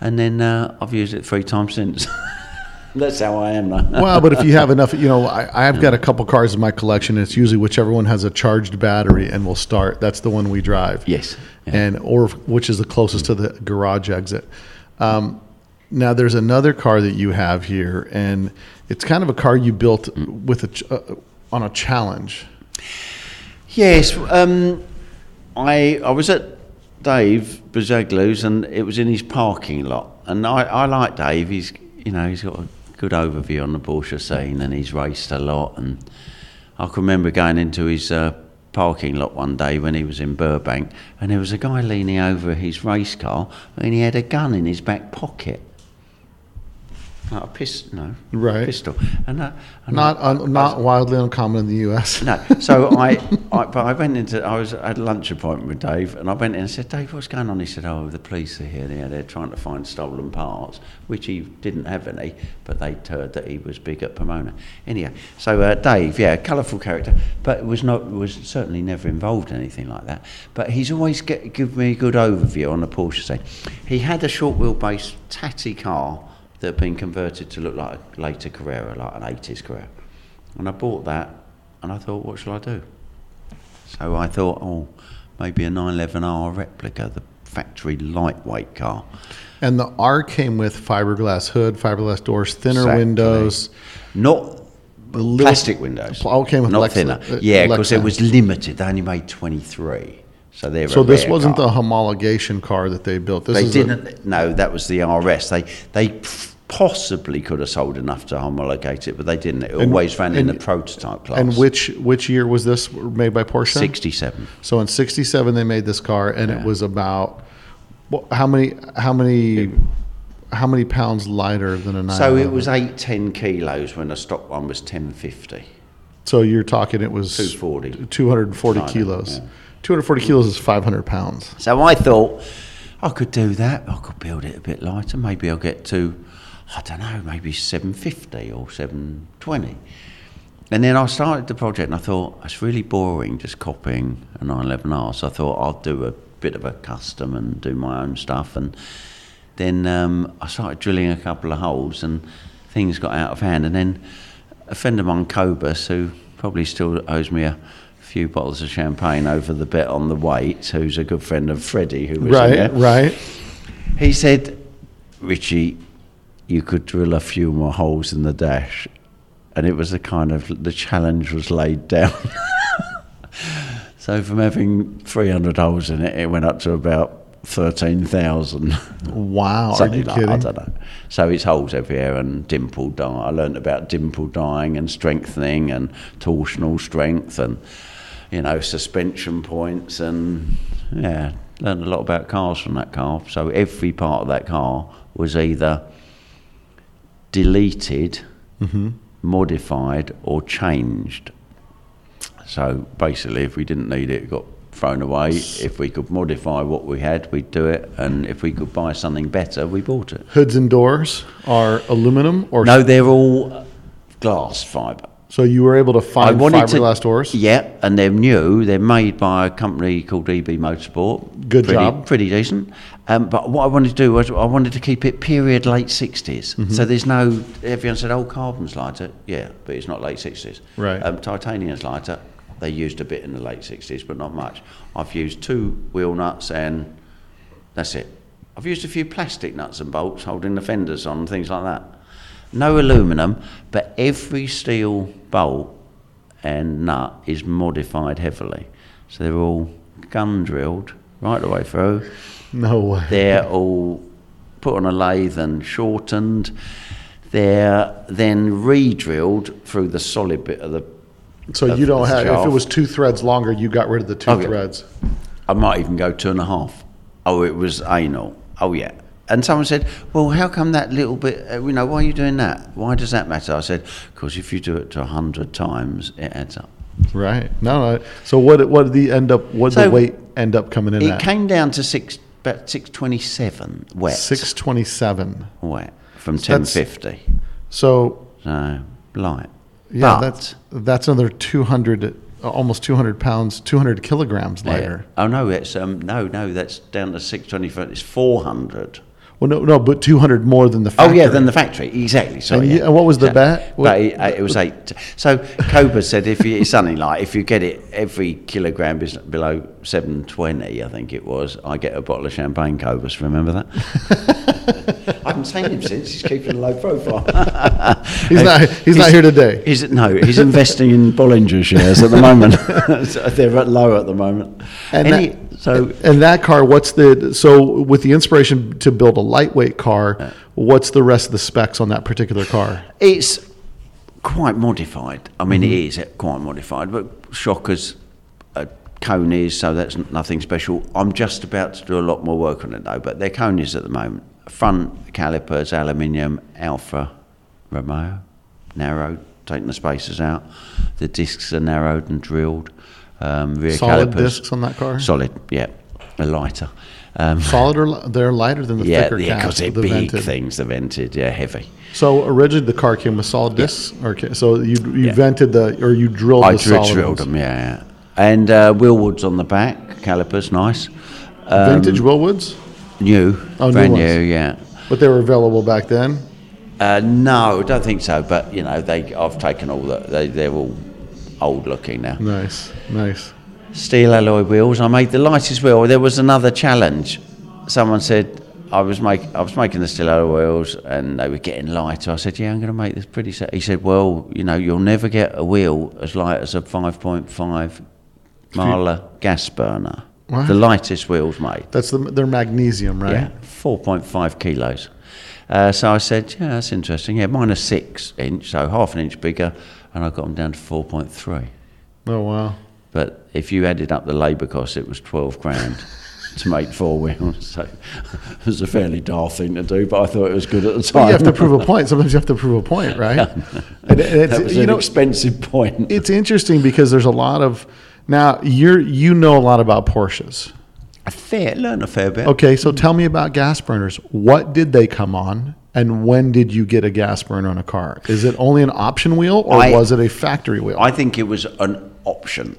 And then uh, I've used it three times since. (laughs) That's how I am now. well, but if you have (laughs) enough, you know, I, I've got a couple cars in my collection. And it's usually whichever one has a charged battery and will start. That's the one we drive. Yes. Yeah. And or which is the closest to the garage exit. Um, now there's another car that you have here, and it's kind of a car you built with a ch- uh, on a challenge. Yes, um, I I was at Dave Bazaglu's and it was in his parking lot, and I, I like Dave. He's you know he's got a good overview on the Porsche scene, and he's raced a lot. And I can remember going into his uh, parking lot one day when he was in Burbank, and there was a guy leaning over his race car, and he had a gun in his back pocket. Like a pistol, no, Right. pistol, and, uh, and Not I- un, not wildly uncommon in the U.S. no. So (laughs) I, I, but I went into, I was at a lunch appointment with Dave, and I went in and said, Dave, what's going on? He said, oh, the police are here. They're, they're trying to find stolen parts, which he didn't have any, but they heard that he was big at Pomona. Anyhow, so uh, Dave, yeah, colourful character, but was not, was certainly never involved in anything like that. But he's always get, give me a good overview on the Porsche scene. He had a short wheelbase tatty car that had been converted to look like a later Carrera, like an 80s Carrera. And I bought that, and I thought, what shall I do? So I thought, oh, maybe a 911R replica, the factory lightweight car. And the R came with fiberglass hood, fiberglass doors, thinner Exactly. windows. Not plastic windows. Oh, came with not Lex- thinner. uh, yeah, because it was limited. They only made 23. So they're So this wasn't car. the homologation car that they built. This They is didn't. no, that was the RS. They they possibly could have sold enough to homologate it, but they didn't. It always ran in the prototype class. and which which year was this made by Porsche? 67. So in '67 they made this car, and it was about well, how many how many how many pounds lighter than a 911? So it was eight ten kilos when the stock one was 1050. So you're talking it was 240. 240 Lighter, kilos. yeah. 240 kilos is 500 pounds. So I thought I could do that. I could build it a bit lighter. Maybe I'll get to, I don't know, maybe 750 or 720. And then I started the project and I thought, it's really boring just copying a 911R. So I thought I'll do a bit of a custom and do my own stuff. And then um, I started drilling a couple of holes and things got out of hand. And then a friend of mine, Cobus, who probably still owes me a few bottles of champagne over the bet on the weight, who's a good friend of Freddie, who was in Right, right. He said, Ritchie, you could drill a few more holes in the dash. And it was a kind of, the challenge was laid down. (laughs) so from having 300 holes in it, it went up to about 13,000. Wow, Something like- kidding? I don't know. So it's holes everywhere and dimple die. I learned about dimple dyeing and strengthening and torsional strength and, you know, suspension points and, yeah, learned a lot about cars from that car. So every part of that car was either deleted, Mm-hmm. modified, or changed. So basically, if we didn't need it, it got thrown away. If we could modify what we had, we'd do it. And if we could buy something better, we bought it. Hoods and doors are aluminum or No, they're all glass fibre. so you were able to find fiberglass doors? Yeah, and they're new. They're made by a company called EB Motorsport. Good pretty, job. Pretty decent. Um, but what I wanted to do was I wanted to keep it period late 60s. Mm-hmm. So there's no, everyone said, oh, carbon's lighter. Yeah, but it's not late 60s. Right. Um, titanium's lighter. They used a bit in the late 60s, but not much. I've used two wheel nuts and that's it. I've used a few plastic nuts and bolts holding the fenders on, things like that. No aluminum, but every steel bolt and nut is modified heavily. So they're all gun drilled right the way through. No way. They're all put on a lathe and shortened. They're then re-drilled through the solid bit of the. So of you don't have, if it was two threads longer, you got rid of the two Okay. threads. I might even go two and a half. Oh, it was anal. Oh, yeah. And someone said, "Well, how come that little bit? Uh, you know, why are you doing that? Why does that matter?" I said, "Because if you do it to a hundred times, it adds up." Right. No, no. So what, what did the end up, what did the weight end up coming in It at? came down to six, about six twenty-seven wet. 627. wet from So ten. So So light. yeah, But- that's, that's another 200, uh, almost 200 pounds, 200 kilograms lighter. Oh no, it's um no no that's down to six twenty-five. It's four hundred. Well, no, no, but 200 more than the factory. Oh yeah, than the factory exactly. So, And yeah. and what was the So- bet? What- But it, uh, it was eight. So Cobus said if you, it's something like if you get it every kilogram is below seven twenty, I think it was, I get a bottle of champagne. Cobus, remember that? (laughs) I haven't seen him since. He's keeping a low profile. He's not, he's not here today. He's, no, he's investing in Bollinger shares at the moment. (laughs) So They're at low at the moment. And Any- that- so And that car, what's the, so with the inspiration to build a lightweight car, what's the rest of the specs on that particular car? It's quite modified. I mean, it is quite modified, but shockers, uh, Konis, so that's nothing special. I'm just about to do a lot more work on it though, but they're Konis at the moment. Front calipers, aluminium, Alfa Romeo, narrowed, taking the spacers out. The discs are narrowed and drilled. Um, rear Solid calipers. discs on that car? Solid, yeah. A lighter. Um, Solid or li- they're lighter than the yeah, thicker yeah, because they're the big vented. things, the vented, yeah, heavy. So originally the car came with solid discs, or so you you Yeah. vented the or you drilled I the dri- solid drilled them, yeah, yeah. And uh, Wilwoods on the back, calipers, nice. Vintage Wilwoods, New, Oh, new brand ones. new, yeah. but they were available back then. Uh, no, I don't think so. But you know, they I've taken all the they they're all old looking now. Nice, nice. Steel alloy wheels. I made the lightest wheel. There was another challenge. Someone said I was make I was making the steel alloy wheels and they were getting lighter. I said, yeah, I'm going to make this pretty. Set. He said, well, you know, you'll never get a wheel as light as a 5.5 Mahle gas burner. Wow. The lightest wheels made. That's the they're magnesium, right? Yeah, 4.5 kilos. Uh, so I said, yeah, that's interesting. Yeah, six inch, so half an inch bigger, and I got them down to 4.3. Oh wow. But if you added up the labour costs, it was 12 grand to make four wheels. (laughs) So it was a fairly daft thing to do, but I thought it was good at the Well, time. you have to prove a (laughs) point. Sometimes you have to prove a point, right? and, and it's, that was you an know, expensive point. it's interesting because there's a lot of now you're you know a lot about Porsches. a fair, learn a fair bit. Okay, so tell me about gas burners. What did they come on, and when did you get a gas burner on a car? Is it only an option wheel, or I- was it a factory wheel? I think it was an option.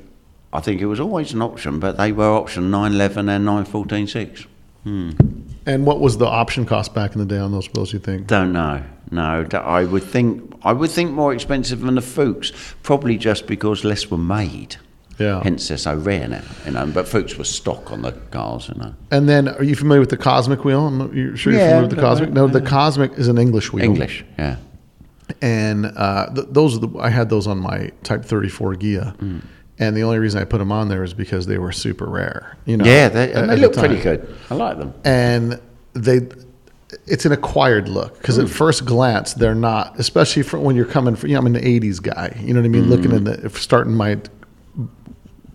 I think it was always an option, but they were option 911 and 9146. Hmm. and what was the option cost back in the day on those wheels? You think? Don't know. No, I would think I would think more expensive than the Fuchs, probably just because less were made. Yeah. Hence they're so rare now, you know. But Fuchs were stock on the cars, you know. And then, are you familiar with the Cosmic wheel? I'm you're sure you're Yeah, familiar with the Cosmic? bit, No, the Cosmic is an English wheel. English, yeah. and uh, th- those are the I had those on my Type 34 Ghia, Mm. and the only reason I put them on there is because they were super rare. You know, Yeah, they, at- and at they the look pretty good. I like them. and they. It's an acquired look because Mm. at first glance they're not, especially for when you're coming from. You know, I'm an '80s guy. You know what I mean? Looking Mm. in the if starting my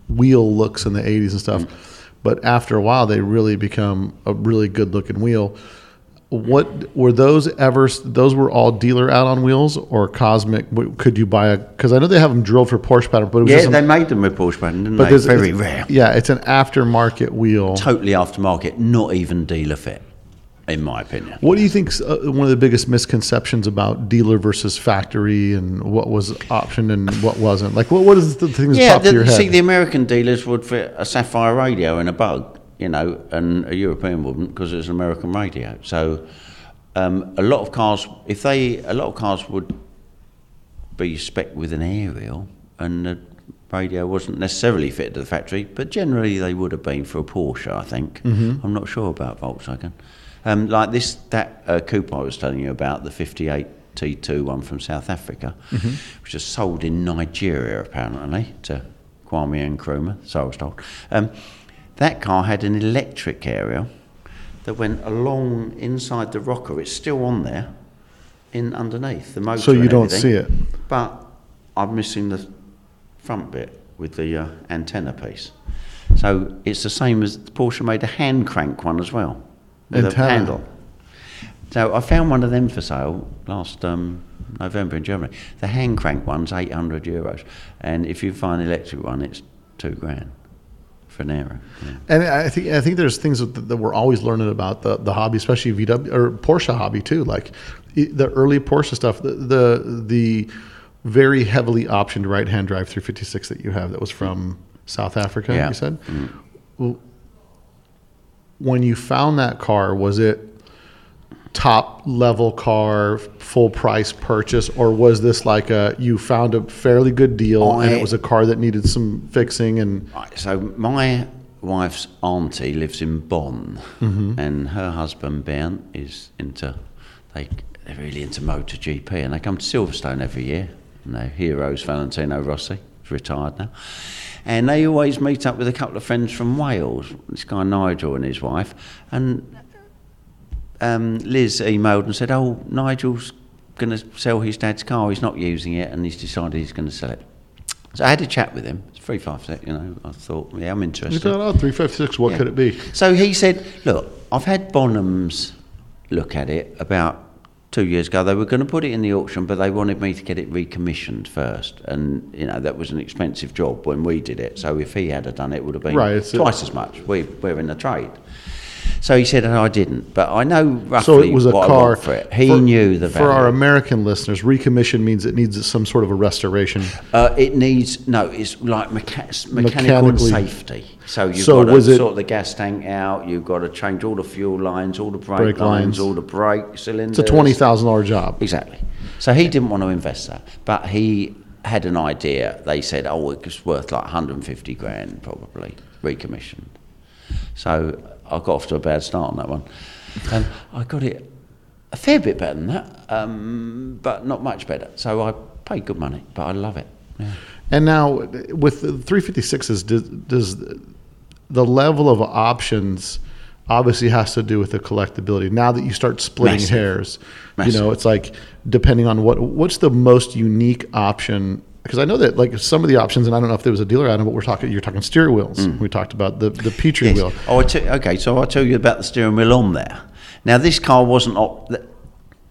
wheel looks in the 80s and stuff, Mm. but after a while they really become a really good looking wheel. What were those ever? Those were all dealer out on wheels or Cosmic? Could you buy a? Because I know they have them drilled for Porsche pattern, but it was Yeah, they made them with Porsche pattern, didn't but they? Very rare. Yeah, it's an aftermarket wheel. Totally aftermarket, not even dealer fit, in my opinion. What do you think uh, one of the biggest misconceptions about dealer versus factory and what was option and what wasn't? Like, what what is the thing that's Yeah, top the, of your head? see, the American dealers would fit a Sapphire radio in a bug, you know, and a European wouldn't because it's an American radio. So um, a lot of cars, if they, a lot of cars would be spec with an aerial, and the radio wasn't necessarily fitted to the factory, but generally they would have been for a Porsche, I think. I'm not sure about Volkswagen. Um, like this, that uh, coupe I was telling you about, the 58 T2 one from South Africa, which was sold in Nigeria apparently to Kwame Nkrumah, so I was told. Um, that car had an electric aerial that went along inside the rocker. It's still on there, in underneath the motor. So you and don't see it. But I'm missing the front bit with the uh, antenna piece. So it's the same as Porsche made a hand crank one as well, with a handle. So I found one of them for sale last um, November in Germany. The hand crank one's 800 euros, and if you find an electric one, it's two grand for an aero. Yeah. And I think I think there's things that, that we're always learning about the, the hobby, especially VW or Porsche hobby too. Like the early Porsche stuff, the the, the very heavily optioned right hand drive 356 that you have that was from South Africa. Yeah. You said. Well, When you found that car, was it top level car, full price purchase, or was this like a you found a fairly good deal and it was a car that needed some fixing and Right, so my wife's auntie lives in Bonn, mm-hmm. and her husband Bernd is into they they're really into MotoGP, and they come to Silverstone every year. And their heroes Valentino Rossi, retired now, and they always meet up with a couple of friends from Wales. This guy Nigel and his wife, and um, Liz emailed and said, "Oh, Nigel's going to sell his dad's car. He's not using it, and he's decided he's going to sell it." So I had a chat with him. It's three five six, you know. I thought, yeah, I'm you interested. thought, oh, 356, what Yeah. could it be? So he said, "Look, I've had Bonhams look at it about two years ago. They were going to put it in the auction, but they wanted me to get it recommissioned first, and you know that was an expensive job when we did it. So if he had done it, it would have been Right, it's a- twice as much. We, we're in the trade." So he said, and "I didn't, but I know roughly So it was a car for it." He for- knew the value. For our American listeners, recommission means it needs some sort of a restoration. Uh, it needs no. It's like mecha- mechanical and safety. So you've So got to sort the gas tank out. You've got to change all the fuel lines, all the brake, Brake lines, lines. all the brake cylinders. It's a twenty thousand dollar job. Exactly. So he didn't want to invest that, but he had an idea. They said, "Oh, it's worth like 150 grand, probably recommissioned." So I got off to a bad start on that one. and I got it a fair bit better than that, um, but not much better. So I paid good money, but I love it. Yeah. And now with the 356s, does, does the level of options obviously has to do with the collectability. Now that you start splitting Massive. hairs, you know, it's like depending on what what's the most unique option. Because I know that like some of the options, and I don't know if there was a dealer item, but we're talking. You're talking steering wheels. We talked about the the Petri Mm. Yes. wheel. Oh, te- okay. So I'll tell you about the steering wheel on there. Now, this car wasn't. Op-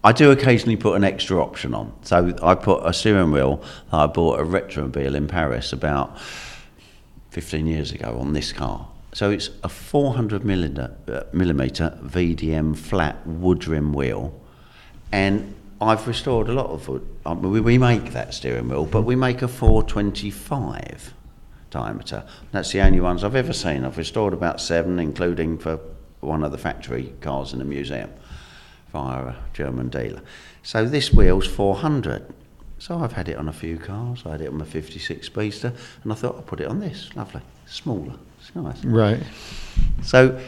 I do occasionally put an extra option on. So I put a steering wheel that I bought a Retromobile in Paris about 15 years ago on this car. So it's a 400 millimeter, uh, millimeter VDM flat wood rim wheel, and I've restored a lot of wood. Um, we, we make that steering wheel, but we make a 425 diameter. That's the only ones I've ever seen. I've restored about seven, including for one of the factory cars in the museum via a German dealer. So this wheel's 400. So I've had it on a few cars. I had it on my 56 Speedster, and I thought I'll put it on this. Lovely, smaller. It's nice. Right. So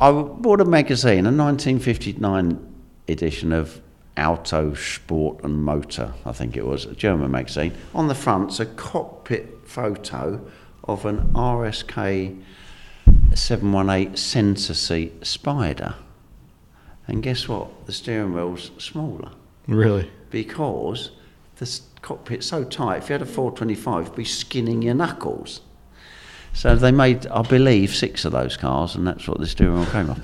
I bought a magazine, a 1959 edition of Auto Sport and Motor, I think it was, a German magazine. On the front's a cockpit photo of an RSK 718 centre seat Spider. And guess what? The steering wheel's smaller Really. because the cockpit's so tight. If you had a 425, you'd be skinning your knuckles. So they made, I believe, six of those cars, and that's what the steering wheel came off.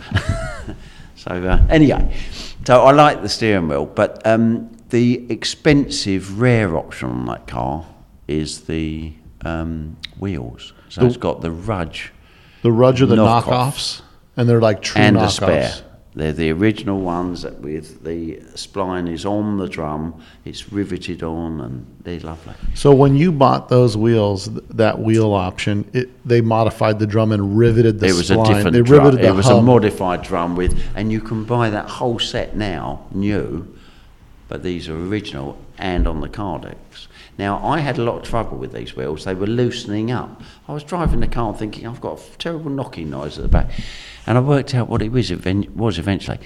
(laughs) so uh, anyway, so I like the steering wheel, but um, the expensive, rare option on that car is the um, wheels. So The- it's got the Rudge The Rudge are the Knockoffs. knockoffs, and they're like true and knockoffs. a spare. They're the original ones that with the spline is on the drum, it's riveted on, and they're lovely. So when you bought those wheels, th- that wheel option, it, they modified the drum and riveted the it was spline. a different they drum. It was a modified drum with, and you can buy that whole set now, new, but these are original and on the Kardex. Now, I had a lot of trouble with these wheels. They were loosening up. I was driving the car thinking, I've got a terrible knocking noise at the back. And I worked out what it was, was eventually.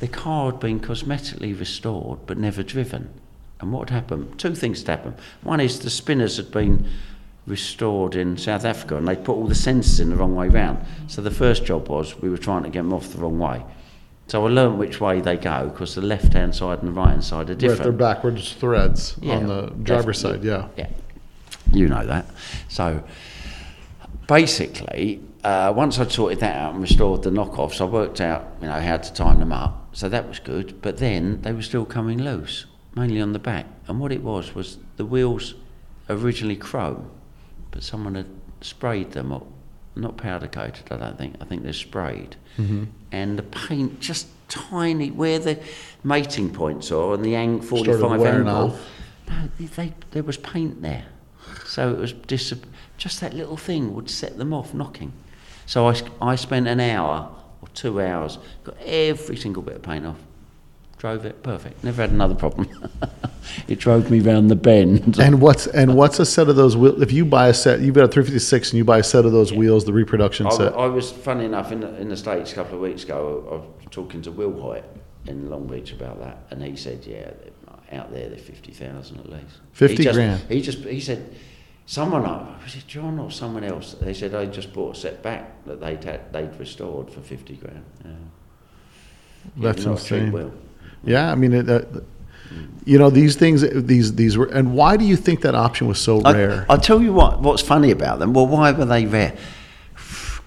The car had been cosmetically restored but never driven. And what had happened? Two things had happened. One is the spinners had been restored in South Africa, and they put all the sensors in the wrong way round. So the first job was we were trying to get them off the wrong way. So I learned which way they go because the left-hand side and the right-hand side are Right, they're different. backwards threads Yeah, on the driver's side. Yeah. Yeah, you know that. So basically, uh, once I'd sorted that out and restored the knockoffs, I worked out, you know, how to tighten them up. So that was good. But then they were still coming loose, mainly on the back. And what it was was the wheels originally chrome, but someone had sprayed them or not powder coated. I don't think. I think they're sprayed, and the paint just tiny where the mating points are and the ang 45 wearing angle. No, they, they, there was paint there. So it was dis- just that little thing would set them off knocking. So I, I spent an hour or two hours, got every single bit of paint off, drove it perfect. Never had another problem. (laughs) it drove me round the bend. And what's and what's a set of those wheels? If you buy a set, you've got a 356, and you buy a set of those wheels, the reproduction I, set. I was, funny enough, in the, in the States a couple of weeks ago, I was talking to Wilhoit in Long Beach about that, and he said, yeah, out there they're 50,000 at least. 50 he just, grand. He just, he said, someone, uh, was it John or someone else, they said they just bought a set back that they'd, had, they'd restored for 50 grand. Yeah. Yeah, That's not a cheap insane. wheel. Yeah, I mean, it, uh, you know, these things, these these were. And why do you think that option was so I, rare? I'll tell you what, what's funny about them. Well, why were they rare?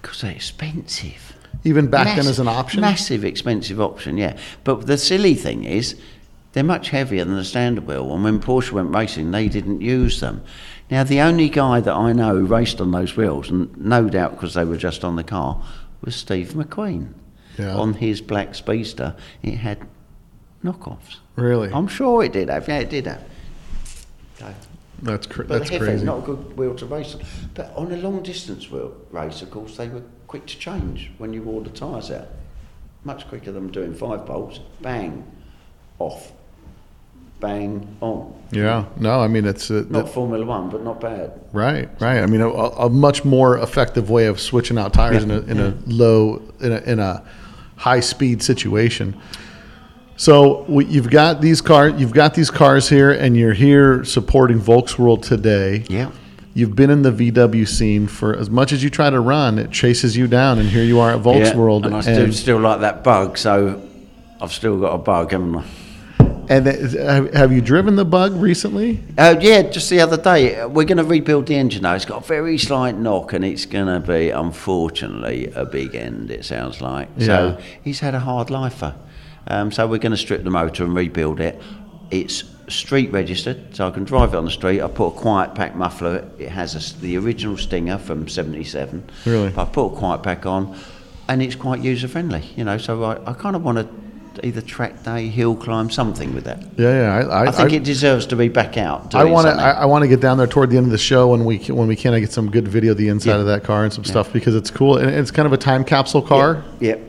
Because they're expensive. Even back then, as an option. Massive, expensive option, yeah. But the silly thing is, they're much heavier than the standard wheel. And when Porsche went racing, they didn't use them. Now, the only guy that I know who raced on those wheels, and no doubt because they were just on the car, was Steve McQueen. Yeah. On his black Speedster, it had knockoffs. Really, I'm sure it did have. Yeah, it did have. Okay. that's cr- But that's heavy, crazy. not a good wheel to race on. But on a long distance wheel race, of course, they were quick to change when you wore the tyres out. Much quicker than doing five bolts. Bang, off. Bang, on. Yeah, no, I mean it's uh, Not that- Formula One, but not bad. right, right. I mean, a, a much more effective way of switching out tires in a in a low in a in a high speed situation. So we, you've got these car, you've got these cars here, and you're here supporting Volksworld today. Yeah. You've been in the VW scene for as much as you try to run, it chases you down, and here you are at Volksworld. Yeah, and I still, still like that bug, so I've still got a bug, haven't I? and have, you driven the Bug recently? Uh, yeah, just the other day. We're going to rebuild the engine now. It's got a very slight knock, and it's going to be, unfortunately, a big end. It sounds like. Yeah. So he's had a hard lifer. Um, so we're going to strip the motor and rebuild it. It's street registered, so I can drive it on the street. I put a quiet pack muffler. It has a the original Stinger from '77. Really? I put a quiet pack on, and it's quite user friendly. You know, so I, I kind of want to either track day, hill climb, something with that. Yeah, yeah. I, I, I think it deserves to be back out. I want to. I, I want to get down there toward the end of the show when we can, when we can. I get some good video of the inside Yeah. of that car and some stuff because it's cool and it's kind of a time capsule car. Yep.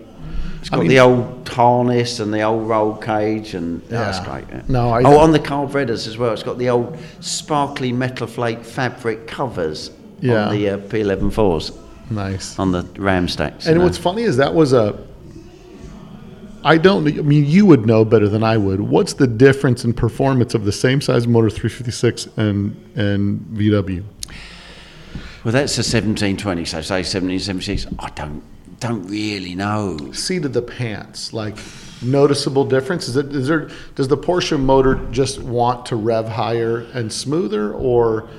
It's I got mean- the old harness and the old roll cage, and oh, that's great. yeah. No, I- oh, on the carburetors as well. It's got the old sparkly metal flake fabric covers Yeah. on the uh, P11 Nice. on the ram stacks. And you know. what's funny is that was a. I don't. I mean, you would know better than I would. What's the difference in performance of the same size motor 356 and and VW? well, that's a 1720, so say 1776. I don't don't really know. Seat of the pants, like noticeable difference. Is it? Is there? Does the Porsche motor just want to rev higher and smoother, or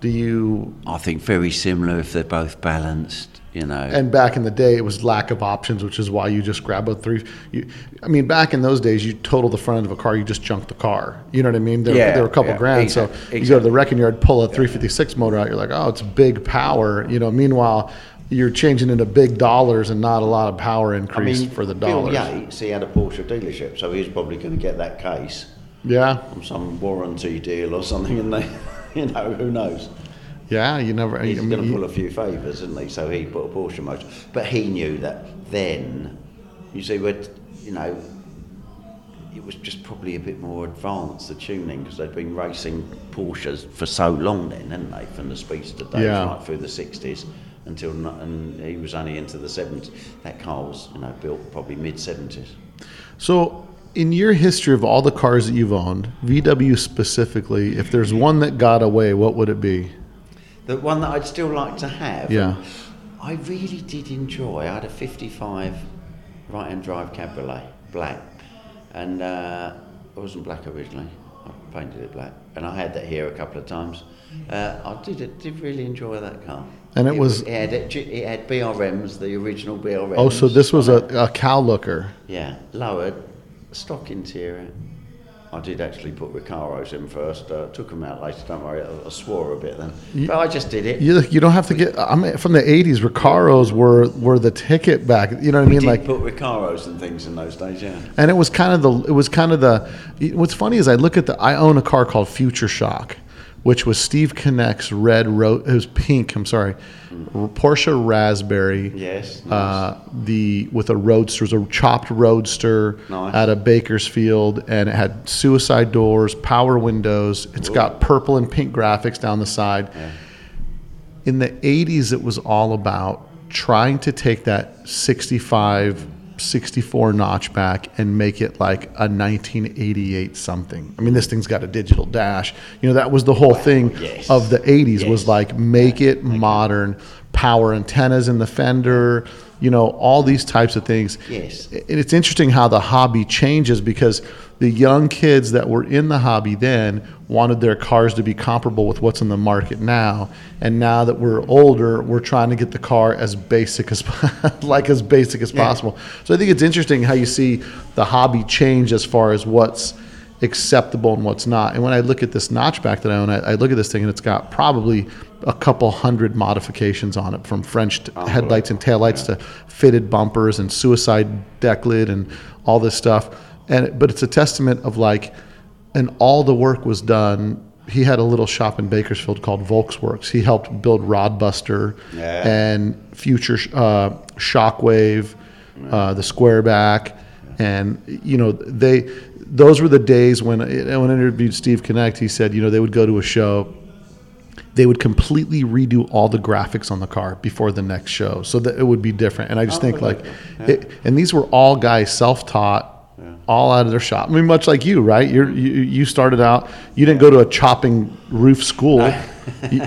do you? I think very similar if they're both balanced. You know. And back in the day, it was lack of options, which is why you just grab a three. You, I mean, back in those days, you total the front end of a car, you just junked the car. You know what I mean? There, Yeah, there were a couple yeah, grand. exact- so you go to the wrecking yard, pull a 356 motor out, you're like, oh, it's big power. You know, meanwhile, you're changing into big dollars and not a lot of power increase for the dollars. Bill. Yates, he had a Porsche dealership, so he's probably going to get that case. Yeah, from some warranty deal or something, and they, (laughs) you know, who knows? yeah. You never. He's I going to pull a few favours, isn't he? So he put a Porsche motor, but he knew that then. You see, what you know, it was just probably a bit more advanced the tuning because they'd been racing Porsches for so long then, hadn't they? From the Speedster days Yeah. right through the sixties until, and he was only into the seventies. That car was, you know, built probably mid seventies. So, in your history of all the cars that you've owned, VW specifically, if there's one that got away, what would it be? the one that I'd still like to have. Yeah. I really did enjoy. I had a 55 right-hand drive Cabriolet, black, and uh, it wasn't black originally. I painted it black, and I had that here a couple of times. Uh, I did did really enjoy that car. And it was- it had it had BRMs, the original BRMs. Oh, so this was a, a Cal Looker. yeah lowered, stock interior. I did actually put Recaros in first. Uh, took them out later. Don't worry. I, I swore a bit then, but I just did it. You, you don't have to get. I mean, from the '80s, Recaros were were the ticket back. You know what I mean? did Like, put Recaros and things in those days. Yeah. and it was kind of the. It was kind of the. What's funny is I look at the. I own a car called Future Shock, which was Steve Connect's red. Ro- it was pink. I'm sorry, Porsche Raspberry. Yes. Uh, the with a roadster, it was a chopped roadster Nice. out of Bakersfield, and it had suicide doors, power windows. It's got purple and pink graphics down the side. In the 80s, it was all about trying to take that 65, 64 notchback and make it like a 1988 something. I mean, this thing's got a digital dash. You know, that was the whole thing yes. of the 80s was like make it modern, power antennas in the fender, you know, all these types of things. Yes. And it's interesting how the hobby changes because the young kids that were in the hobby then wanted their cars to be comparable with what's in the market now. And now that we're older, we're trying to get the car as basic as (laughs) like as basic as possible. So I think it's interesting how you see the hobby change as far as what's acceptable and what's not. And when I look at this notchback that I own, I, I look at this thing and it's got probably a couple hundred modifications on it from French t- headlights and taillights to fitted bumpers and suicide deck lid and all this stuff. And but it's a testament of like, and all the work was done. He had a little shop in Bakersfield called Volksworks. He helped build Rodbuster Yeah. and Future uh, Shockwave, uh, the Squareback, and you know they. Those were the days when when I interviewed Steve Connect. He said, you know, they would go to a show they would completely redo all the graphics on the car before the next show so that it would be different. And I just think like, it, and these were all guys self-taught, all out of their shop. I mean, much like you, right? You're, you you started out, you didn't go to a chopping roof school. (laughs) you,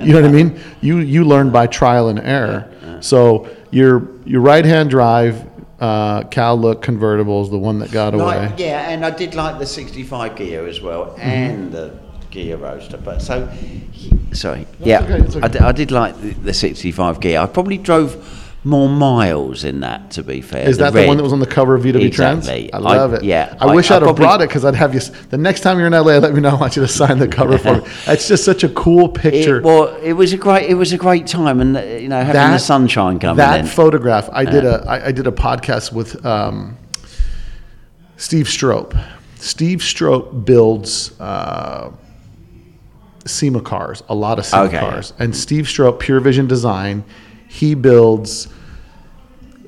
you know what I mean? You you learned by trial and error. So your your right hand drive. Uh, Cal look convertible is the one that got away. Like, yeah, and I did like the 65 Ghia as well, Mm-hmm. and the Ghia roadster. But so, sorry, yeah, okay, it's okay. I, did, did like the, the 65 Ghia. I probably drove more miles in that. To be fair, Is that the one that was on the cover of VW Trends? Exactly. I love it. Yeah, I, wish I'd have brought it because I'd have you. The next time you're in LA, let me know. I want you to sign the cover for me. (laughs) It's just such a cool picture. It, well, it was a great, it was a great time, and you know, having the sunshine coming that in. photograph, I did a I, I did a podcast with um, Steve Strope. Steve Strope builds uh, SEMA cars, a lot of SEMA Okay. cars, and Steve Strope, Pure Vision Design, he builds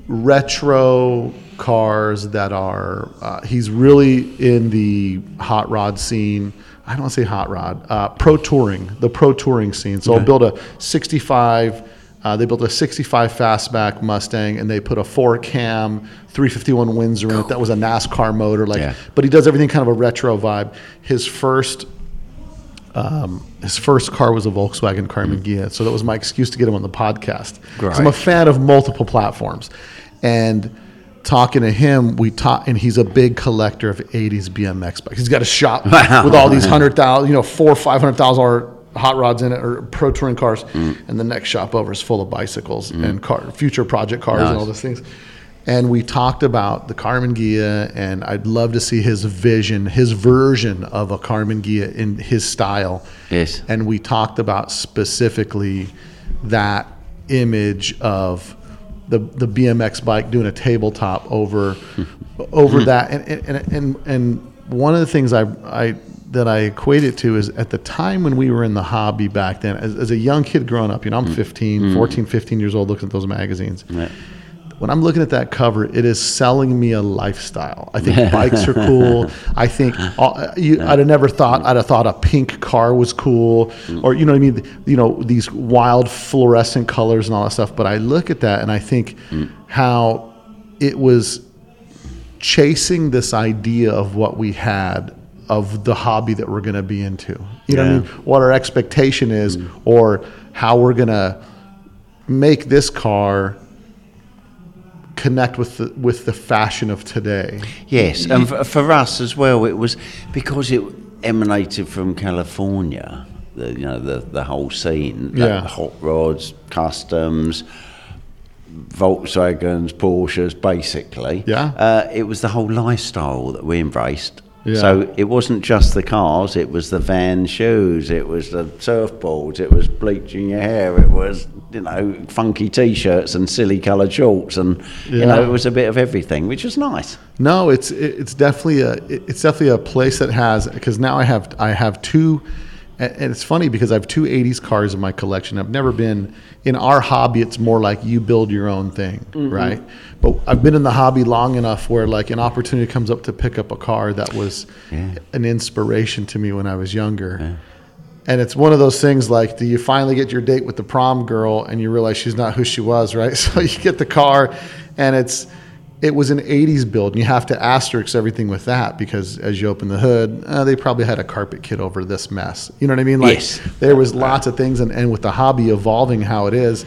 retro cars that are. Uh, he's really in the hot rod scene. I don't want to say hot rod, uh, pro touring, the pro touring scene. So I'll build a 65. Uh, they built a 65 fastback Mustang, and they put a four cam 351 Windsor in it. That was a NASCAR motor, like. Yeah. But he does everything kind of a retro vibe. His first um, his first car was a Volkswagen Karmann mm. Ghia, so that was my excuse to get him on the podcast. 'Cause I'm a fan of multiple platforms, and talking to him, we talk, and he's a big collector of '80s BMX bikes. He's got a shop (laughs) with all these hundred thousand, you know, four five hundred thousand dollar hot rods in it, or pro touring cars, mm. and the next shop over is full of bicycles mm. and car, future project cars and all those things. And we talked about the Karmann Ghia, and I'd love to see his vision, his version of a Karmann Ghia in his style. Yes. And we talked about specifically that image of the the BMX bike doing a tabletop over hmm. over hmm. that, and and and and one of the things I I that I equate it to is at the time when we were in the hobby back then, as, as a young kid growing up, you know, I'm hmm. 15, 14, 15 years old looking at those magazines when I'm looking at that cover, it is selling me a lifestyle. I think (laughs) bikes are cool. I think uh, you, I'd have never thought I'd have thought a pink car was cool, mm. or you know what I mean. You know these wild fluorescent colors and all that stuff. But I look at that and I think mm. how it was chasing this idea of what we had of the hobby that we're going to be into. You know what I mean? What our expectation is, mm. or how we're going to make this car connect with the with the fashion of today. Yes, and for, for us as well, it was because it emanated from California. The, you know the the whole scene, Yeah. hot rods, customs, Volkswagens, Porsches, basically. Yeah. uh, it was the whole lifestyle that we embraced. Yeah. So it wasn't just the cars; it was the van shoes, it was the surfboards, it was bleaching your hair, it was you know funky t-shirts and silly coloured shorts, and you know it was a bit of everything, which was nice. No, it's it's definitely a it's definitely a place that has because now I have I have two, and and it's funny because I have two '80s cars in my collection. I've never been in our hobby. It's more like you build your own thing, mm-hmm. right? But I've been in the hobby long enough where like an opportunity comes up to pick up a car that was an inspiration to me when I was younger. And it's one of those things like, do you finally get your date with the prom girl and you realize she's not who she was, (laughs) right? So you get the car and it's, it was an 80s build and you have to asterisk everything with that because as you open the hood, uh, they probably had a carpet kit over this mess. You know what I mean? Like Yes. there was lots of things and, and with the hobby evolving how it is,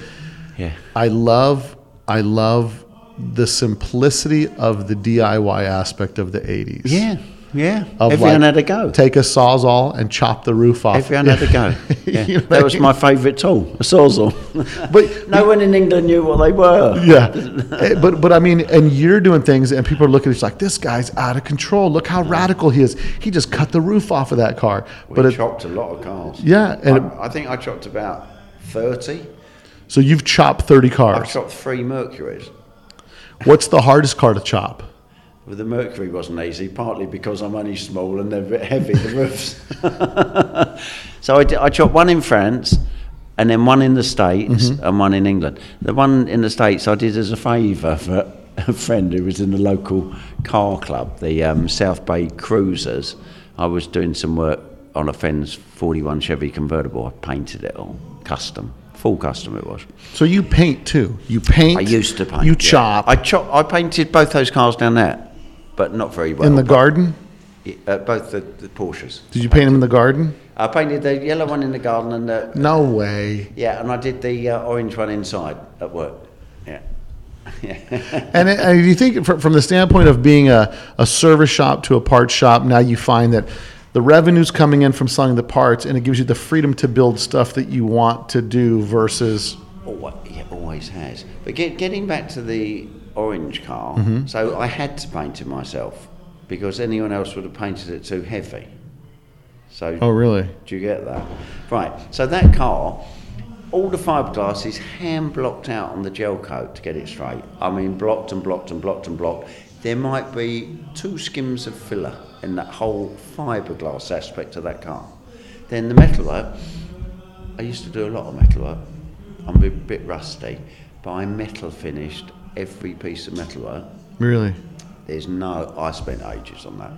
Yeah. I love, I love the simplicity of the DIY aspect of the 80s. Yeah, yeah. Of Everyone like, had a go. Take a sawzall and chop the roof off. Everyone had a go. (laughs) Yeah. You know what that I was mean? my favourite tool, a sawzall. (laughs) (laughs) But no one in England knew what they were. yeah, Eh, but but I mean, and you're doing things, and people are looking at you like this guy's out of control. Look how radical he is. He just cut the roof off of that car. We but it, chopped a lot of cars. yeah, and it, I, I think I chopped about 30. so you've chopped thirty cars. I've cars. chopped three Mercuries. What's the hardest car to chop? Well, the Mercury wasn't easy, partly because I'm only small and they're a (laughs) bit heavy, the roofs. (laughs) so I, did, I chopped one in France and then one in the States and one in England. The one in the States I did as a favour for a friend who was in the local car club, the um, South Bay Cruisers. I was doing some work on a friend's 41 Chevy convertible. I painted it all custom, full custom it was. So you paint too. You paint. I used to paint. You yeah. chop I chop. I painted both those cars down there, but not very well. in the but- garden. uh, both the, the Porsches. Did you paint them in the garden? I painted the yellow one in the garden and the No way. yeah, and I did the uh, orange one inside at work. Yeah, yeah. (laughs) And, it- and do you think, fr- from the standpoint of being a, a service shop to a parts shop, now you find that the revenue's coming in from selling the parts, and it gives you the freedom to build stuff that you want to do versus Always, yeah, always has. But get, getting back to the orange car, Mm-hmm. so I had to paint it myself because anyone else would have painted it too heavy. So oh really? Do you get that? Right. So that car, all the fiberglass is hand blocked out on the gel coat to get it straight. I mean, blocked and blocked and blocked and blocked. There might be two skims of filler in that whole fiberglass aspect of that car. Then the metalwork. I used to do a lot of metalwork. I'm a bit rusty, but I metal finished every piece of metalwork. Really? There's no, I spent ages on that.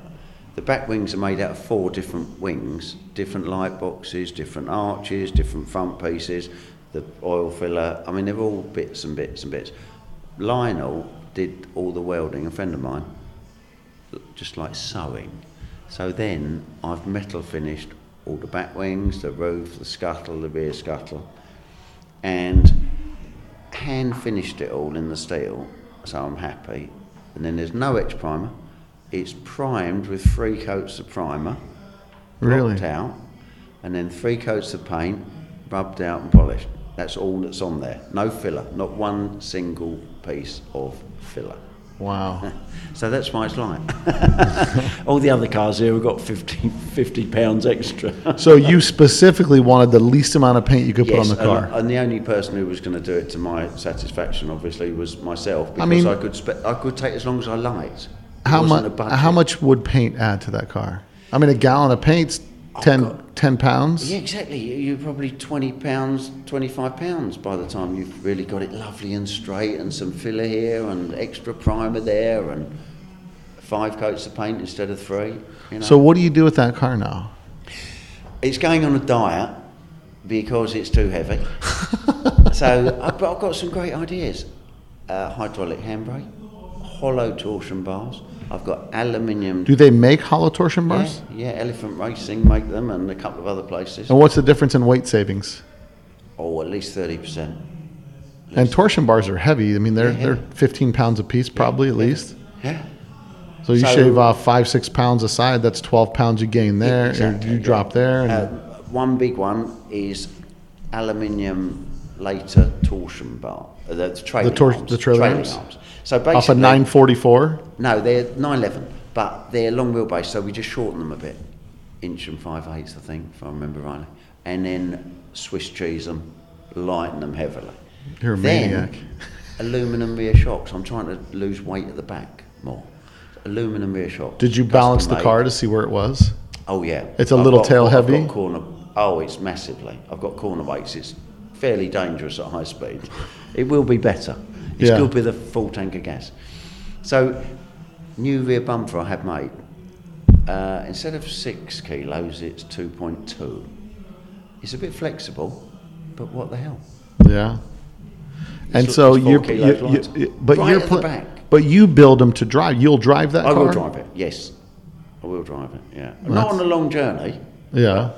The back wings are made out of four different wings, different light boxes, different arches, different front pieces, the oil filler. I mean, they're all bits and bits and bits. Lionel did all the welding, a friend of mine, just like sewing. So then I've metal finished all the back wings, the roof, the scuttle, the rear scuttle, and hand finished it all in the steel, so I'm happy. And then there's no etch primer. It's primed with three coats of primer, Really? out, and then three coats of paint, rubbed out and polished. That's all that's on there. No filler, not one single piece of filler. Wow. (laughs) So that's why it's like. (laughs) all the other cars here have got 50, 50 pounds extra. (laughs) So you specifically wanted the least amount of paint you could put on the and- car. And, the only person who was going to do it to my satisfaction, obviously, was myself because I, mean- I could spe- I could take as long as I liked. It how much? How much would paint add to that car? I mean, a gallon of paint's 10, 10 pounds. Yeah, exactly. You- You're probably twenty pounds, twenty-five pounds by the time you've really got it lovely and straight, and some filler here, and extra primer there, and five coats of paint instead of three. You know? So what do you do with that car now? It's going on a diet because it's too heavy. (laughs) so, I, but I've got some great ideas. Uh, hydraulic handbrake. hollow torsion bars. I've got aluminium. Do they make hollow torsion bars? Yeah, yeah, Elephant Racing make them, and a couple of other places. And what's the difference in weight savings? Oh, at least thirty percent. And torsion bars are heavy. I mean, they're Yeah, they're 15 pounds a piece, probably at least. Yeah. So you So- shave off five, six pounds a side. That's 12 pounds you gain there. Exactly, you drop there. And Uh, one big one is aluminium later torsion bar. Uh, the trailing tor- arms. the trailing arms? So basically, off a 944. No, they're 911, but they're long wheelbase, so we just shorten them a bit, inch and five eighths, I think, if I remember rightly, and then Swiss cheese them, lighten them heavily. You're a then, maniac. aluminum rear shocks. I'm trying to lose weight at the back more. Aluminum rear shocks. Did you balance the car to see where it was? Oh yeah. It's a I've little got- tail I've heavy? corner. Oh, it's massively. I've got corner weights. It's fairly dangerous at high speed. It will be better. It's Yeah. good with a full tank of gas. So, new rear bumper I had made. Uh, instead of six kilos, it's two point two. It's a bit flexible, but what the hell? Yeah. And It's- so it's four you're, kilos you, you, but Right you're the back. but you build them to drive. You'll drive that I car. will drive it. Yes, I will drive it. Yeah, not on a long journey. Yeah.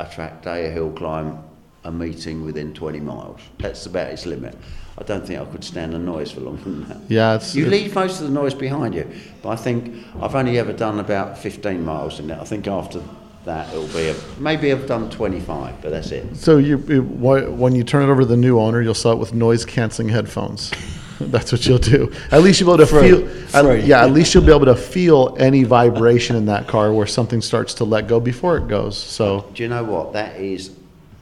a track day, a hill climb, a meeting within 20 miles. That's about its limit. I don't think I could stand the noise for longer than that. Yeah. It's, You it's- leave most of the noise behind you, but I think I've only ever done about 15 miles in it. I think after that it'll be a, maybe I've done 25, but that's it. So you, it- when you turn it over to the new owner, you'll sell it with noise canceling headphones. (laughs) That's what you'll do. At least you'll be able to Free. feel. at- yeah, at least you'll be able to feel any vibration in that car where something starts to let go before it goes. So Do you know what? That is,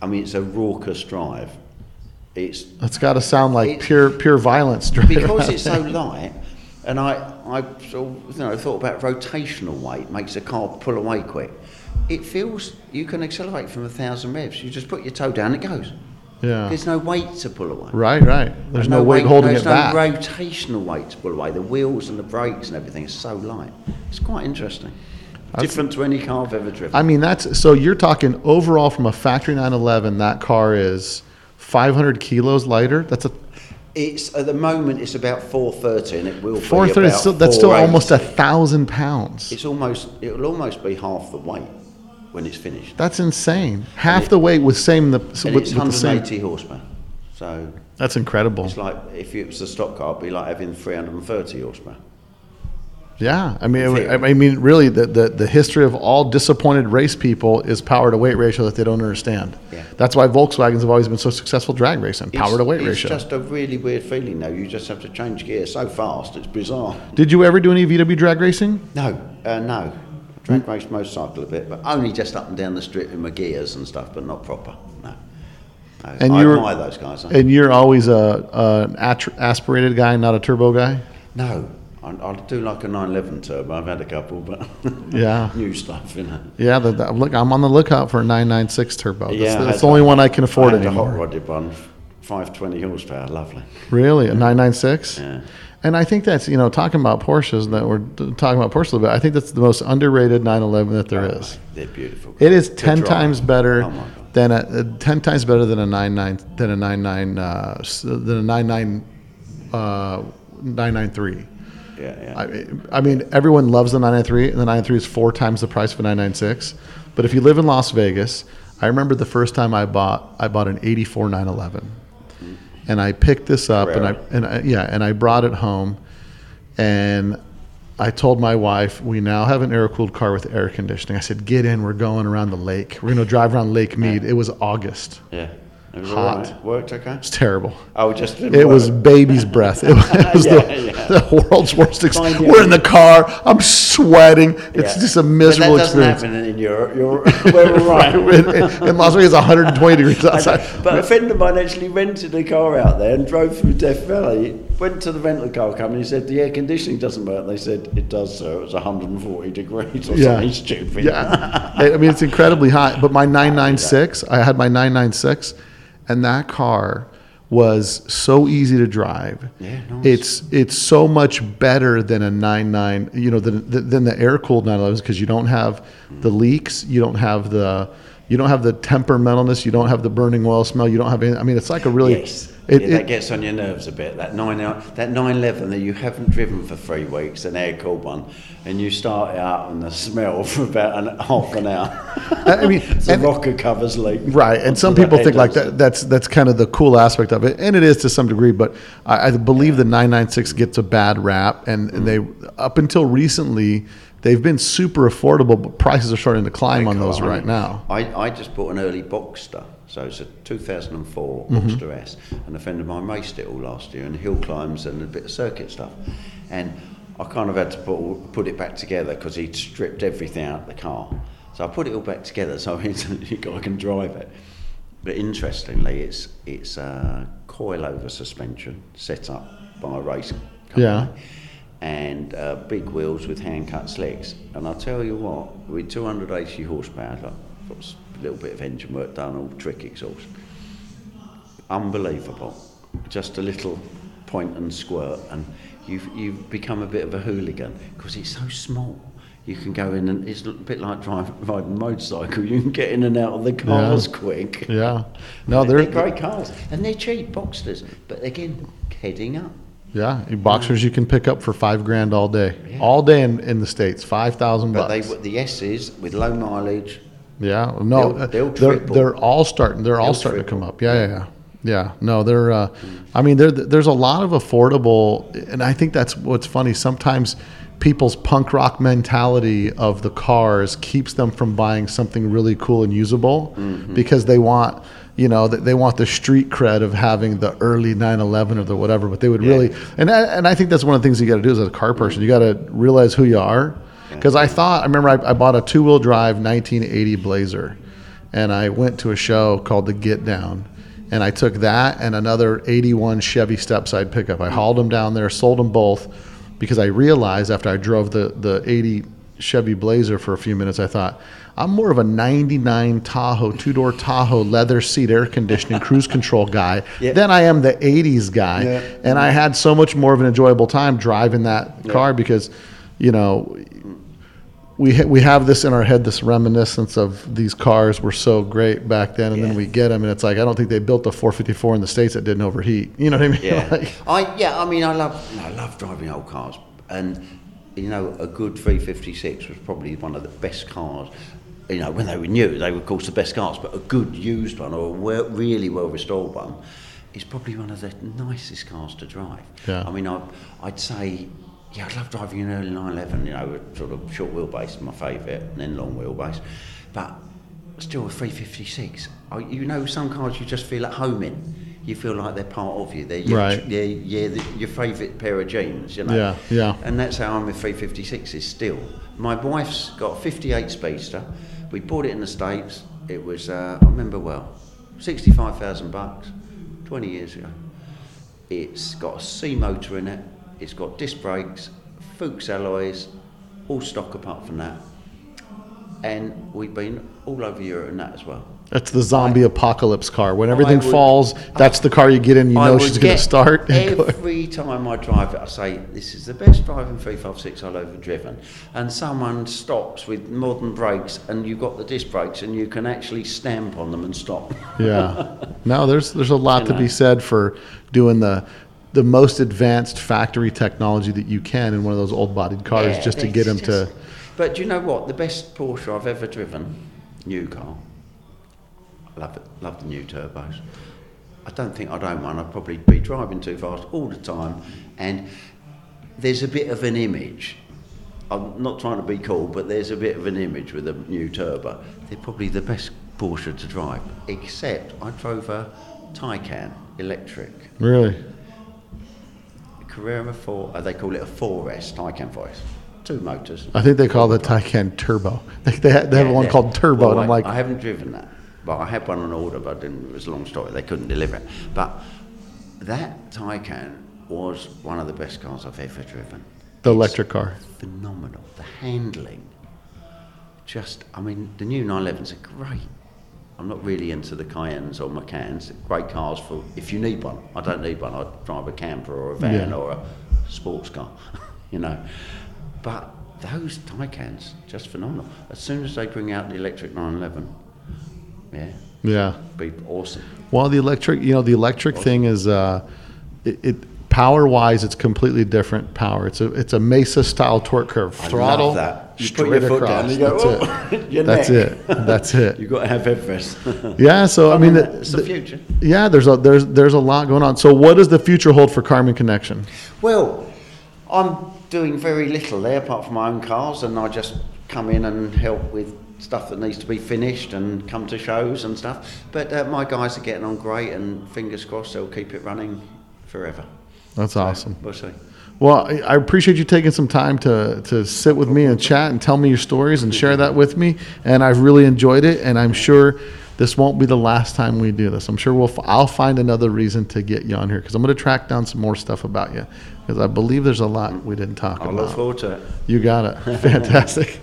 I mean, it's a raucous drive. It's it's got to sound like pure pure violence. because it's so (laughs) light, and I, I sort of, you know, thought about rotational weight makes a car pull away quick. It feels you can accelerate from a thousand revs. You just put your toe down, it goes. Yeah. There's no weight to pull away. Right, right. There's And no, weight holding it no back. There's no rotational weight to pull away. The wheels and the brakes and everything is so light. It's quite interesting. Different to any car I've ever driven. I mean, that's so you're talking overall from a factory 911. That car is 500 kilos lighter. That's a it's at the moment it's about 430 and it will be 430. about Still, that's still almost a thousand pounds. It's almost it'll almost be half the weight when it's finished. That's insane. Half it- the weight with same the with, And it's the same. 180 horsepower. So That's incredible. it's like if it was a stock car, it'd be like having 330 horsepower. Yeah, I mean, Theory. I I mean, really, the, the the history of all disappointed race people is power to weight ratio that they don't understand. Yeah. That's why Volkswagens have always been so successful drag racing. Power It's- to weight it's ratio. It's just a really weird feeling though. You just have to change gear so fast. It's bizarre. Did you ever do any VW drag racing? No, uh, no. Drag race motorcycle a bit, but only just up and down the strip in my gears and stuff, but not proper. No. no. And I you're- admire those guys. And you're always a, a an aspirated guy, not a turbo guy. no, I, I do like a 911 turbo. I've had a couple, but (laughs) Yeah. new stuff, you know. Yeah, the, the, look, I'm on the lookout for a 996 turbo. That's, Yeah, that's the only one. one I can afford I had a hot anymore. rodded one, 520 horsepower, lovely. Really, a 996? Yeah. And I think that's, you know, talking about Porsches, that we're talking about Porsche a little bit, I think that's the most underrated 911 that there is. They're beautiful. It is To 10 drive. times better Oh than a, uh, 10 times better than a 99 than a 99 uh, s- than a 99 uh, 993. Yeah, yeah. I, I mean, everyone loves the 993, and the 993 is four times the price of a 996. But if you live in Las Vegas, I remember the first time I bought I bought an 84 911, and I picked this up, and I and I, yeah, and I brought it home, and I told my wife we now have an air cooled car with air conditioning. I said, "Get in, we're going around the lake. We're going to drive around Lake Mead." It was August. yeah. It was hot. right. Worked okay? It's terrible. Oh, just It work. was baby's breath. It was, (laughs) it was Yeah, the, yeah. the world's worst. Ex- Fine, yeah. We're in the car. I'm sweating. It's just a But miserable that doesn't experience. happen in Europe. You're, we're (laughs) right. in, in- Las Vegas, 120 degrees (laughs) outside. But a friend of mine actually rented a car out there and drove through Death Valley. Went to the rental car company and said the air conditioning doesn't work. They said it does, sir. It was 140 degrees or Yeah. something stupid. Yeah, I mean it's incredibly hot. But my 996, I had my 996, and that car was so easy to drive. Yeah. It's it's so much better than a 99, you know, than, than the air cooled 911s because you don't have the leaks, you don't have the you don't have the temperamentalness, you don't have the burning oil smell, you don't have any. I mean, it's like a really Yes. It, yeah, it- that gets on your nerves a bit. That nine that nine eleven that you haven't driven for three weeks, an air cooled one, and you start out and the smell (laughs) for about an, half an hour. I mean, (laughs) the rocker covers leak. Right, and some people think like that. That's that's kind of the cool aspect of it, and it is to some degree. But I, I believe the 996 gets a bad rap, and, and they up until recently they've been super affordable, but prices are starting to climb on those right now. I, I just bought an early Boxster, so it's a 2004 Mm-hmm. Boxster S, and a friend of mine raced it all last year, and hill climbs and a bit of circuit stuff, and I kind of had to put put it back together because he'd stripped everything out of the car, so I put it all back together so (laughs) I can drive it. But interestingly, it's it's a coilover suspension set up by a race company. Yeah. And uh, big wheels with hand cut slicks. And I'll tell you what, with 280 horsepower, got a little bit of engine work done, all trick exhaust. Unbelievable. Just a little point and squirt, and you've, you've become a bit of a hooligan because it's so small. You can go in and it's a bit like driving riding a motorcycle. (laughs) You can get in and out of the cars quick. Yeah, no, they're, they're, great cars, and they're cheap Boxsters, But again, heading up. yeah Boxsters you can pick up for five grand all day, all day in, in the states, five thousand But bucks. they the S's with low mileage. Yeah, no, They'll- they'll they're they're all starting. They're all They'll starting to come up. Yeah, yeah, yeah. Yeah, no, they're. Uh, I mean, there there's a lot of affordable, and I think that's what's funny. Sometimes people's punk rock mentality of the cars keeps them from buying something really cool and usable Mm-hmm. because they want. You know, that they want the street cred of having the early 911 or the whatever, but they would really, and I, and I think that's one of the things you got to do as a car person. You got to realize who you are, because I thought I remember I, I bought a two wheel drive 1980 Blazer, and I went to a show called the Get Down, and I took that and another 81 Chevy stepside pickup. I hauled them down there, sold them both, because I realized after I drove the the 80 Chevy Blazer for a few minutes, I thought I'm more of a 99 Tahoe two door Tahoe leather seat air conditioning (laughs) cruise control guy Yeah. than I am the 80s guy, and I had so much more of an enjoyable time driving that car because, you know, we ha- we have this in our head, this reminiscence of these cars were so great back then, and then we get them, and it's like I don't think they built a 454 in the states that didn't overheat. You know what I mean? (laughs) Yeah, Like, I yeah. I mean, I love I love driving old cars, and you know, a good 356 was probably one of the best cars. You know, when they were new, they were of course the best cars, but a good used one or a well, really well restored one is probably one of the nicest cars to drive. Yeah. I mean, I, I'd say. Yeah, I love driving an early 911, you know, sort of short wheelbase, is my favourite, and then long wheelbase. But still a 356. I, you know, some cars you just feel at home in. You feel like they're part of you. They're your, Right. yeah, the, your favourite pair of jeans, you know. Yeah, yeah. And that's how I'm with 356s still. My wife's got a 58 Speedster. We bought it in the States. It was, uh, I remember well, 65,000 bucks, 20 years ago. It's got a C motor in it. It's got disc brakes, Fuchs alloys, all stock apart from that. And we've been all over Europe and that as well. that's the zombie apocalypse car. When everything would- falls, that's the car you get in. You I know she's (laughs) going to start. Every time I drive it, I say, This is the best driving 356 I've ever driven. And someone stops with modern brakes, and you've got the disc brakes, and you can actually stamp on them and stop. yeah. (laughs) No, there's there's a lot You to be said for doing the the most advanced factory technology that you can in one of those old bodied cars Yeah, just to get them to. But do you know what? The best Porsche I've ever driven, new car. I love it. Love the new turbos. I don't think I'd own one. I'd probably be driving too fast all the time. And there's a bit of an image. I'm not trying to be cool, but there's a bit of an image with a new turbo. They're probably the best Porsche to drive. Except I drove a Taycan electric. Really? Carrera 4, uh, they call it a 4S, Taycan 4S. Two motors. I think they call the Taycan Turbo. (laughs) They, they, ha- they have one yeah. called Turbo, Well, and I'm like, I haven't driven that, but I had one on order, but I didn't, it was a long story. They couldn't deliver it. But that Taycan was one of the best cars I've ever driven. the It's electric car. Phenomenal. The handling. Just, I mean, the new 911s are great. I'm not really into the Cayennes or Macans. Great cars for if you need one. I don't need one. I drive a camper or a van Yeah. or a sports car, (laughs) you know. But those Taycans, just phenomenal. As soon as they bring out the electric 911, Yeah, Yeah. be awesome. Well, the electric, you know, the electric thing is, uh, it, it power wise, it's completely different power. It's a it's a Mesa style torque curve. I Throttle love that. You put your foot across. down and you go, That's "Oh, it. That's neck." it. That's (laughs) it. You've got to have head rest. (laughs) Yeah. So I mean, the- it's the the- future. Yeah, there's a there's there's a lot going on. So what does the future hold for Karmann Konnection? Well, I'm doing very little there apart from my own cars, and I just come in and help with stuff that needs to be finished and come to shows and stuff. But uh, my guys are getting on great, and fingers crossed they'll keep it running forever. That's awesome. We'll see. Well, I appreciate you taking some time to, to sit with me and chat and tell me your stories and share that with me. And I've really enjoyed it. And I'm sure this won't be the last time we do this. I'm sure we'll, f- I'll find another reason to get you on here because I'm going to track down some more stuff about you because I believe there's a lot we didn't talk about. I look forward to it. You got it. (laughs) Fantastic.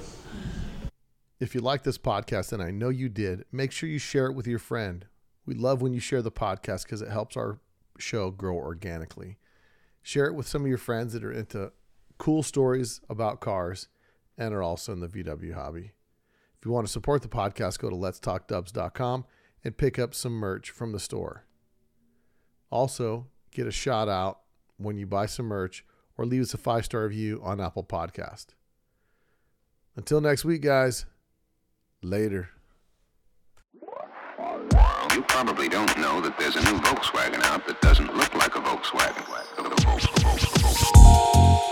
If you like this podcast, and I know you did, make sure you share it with your friend. We love when you share the podcast because it helps our show grow organically. Share it with some of your friends that are into cool stories about cars and are also in the VW hobby. If you want to support the podcast, go to letstalkdubs.com and pick up some merch from the store. Also, get a shout out when you buy some merch or leave us a five star review on Apple Podcast. Until next week, guys. Later. You probably don't know that there's a new Volkswagen out that doesn't look like a Volkswagen. スクるるるるる!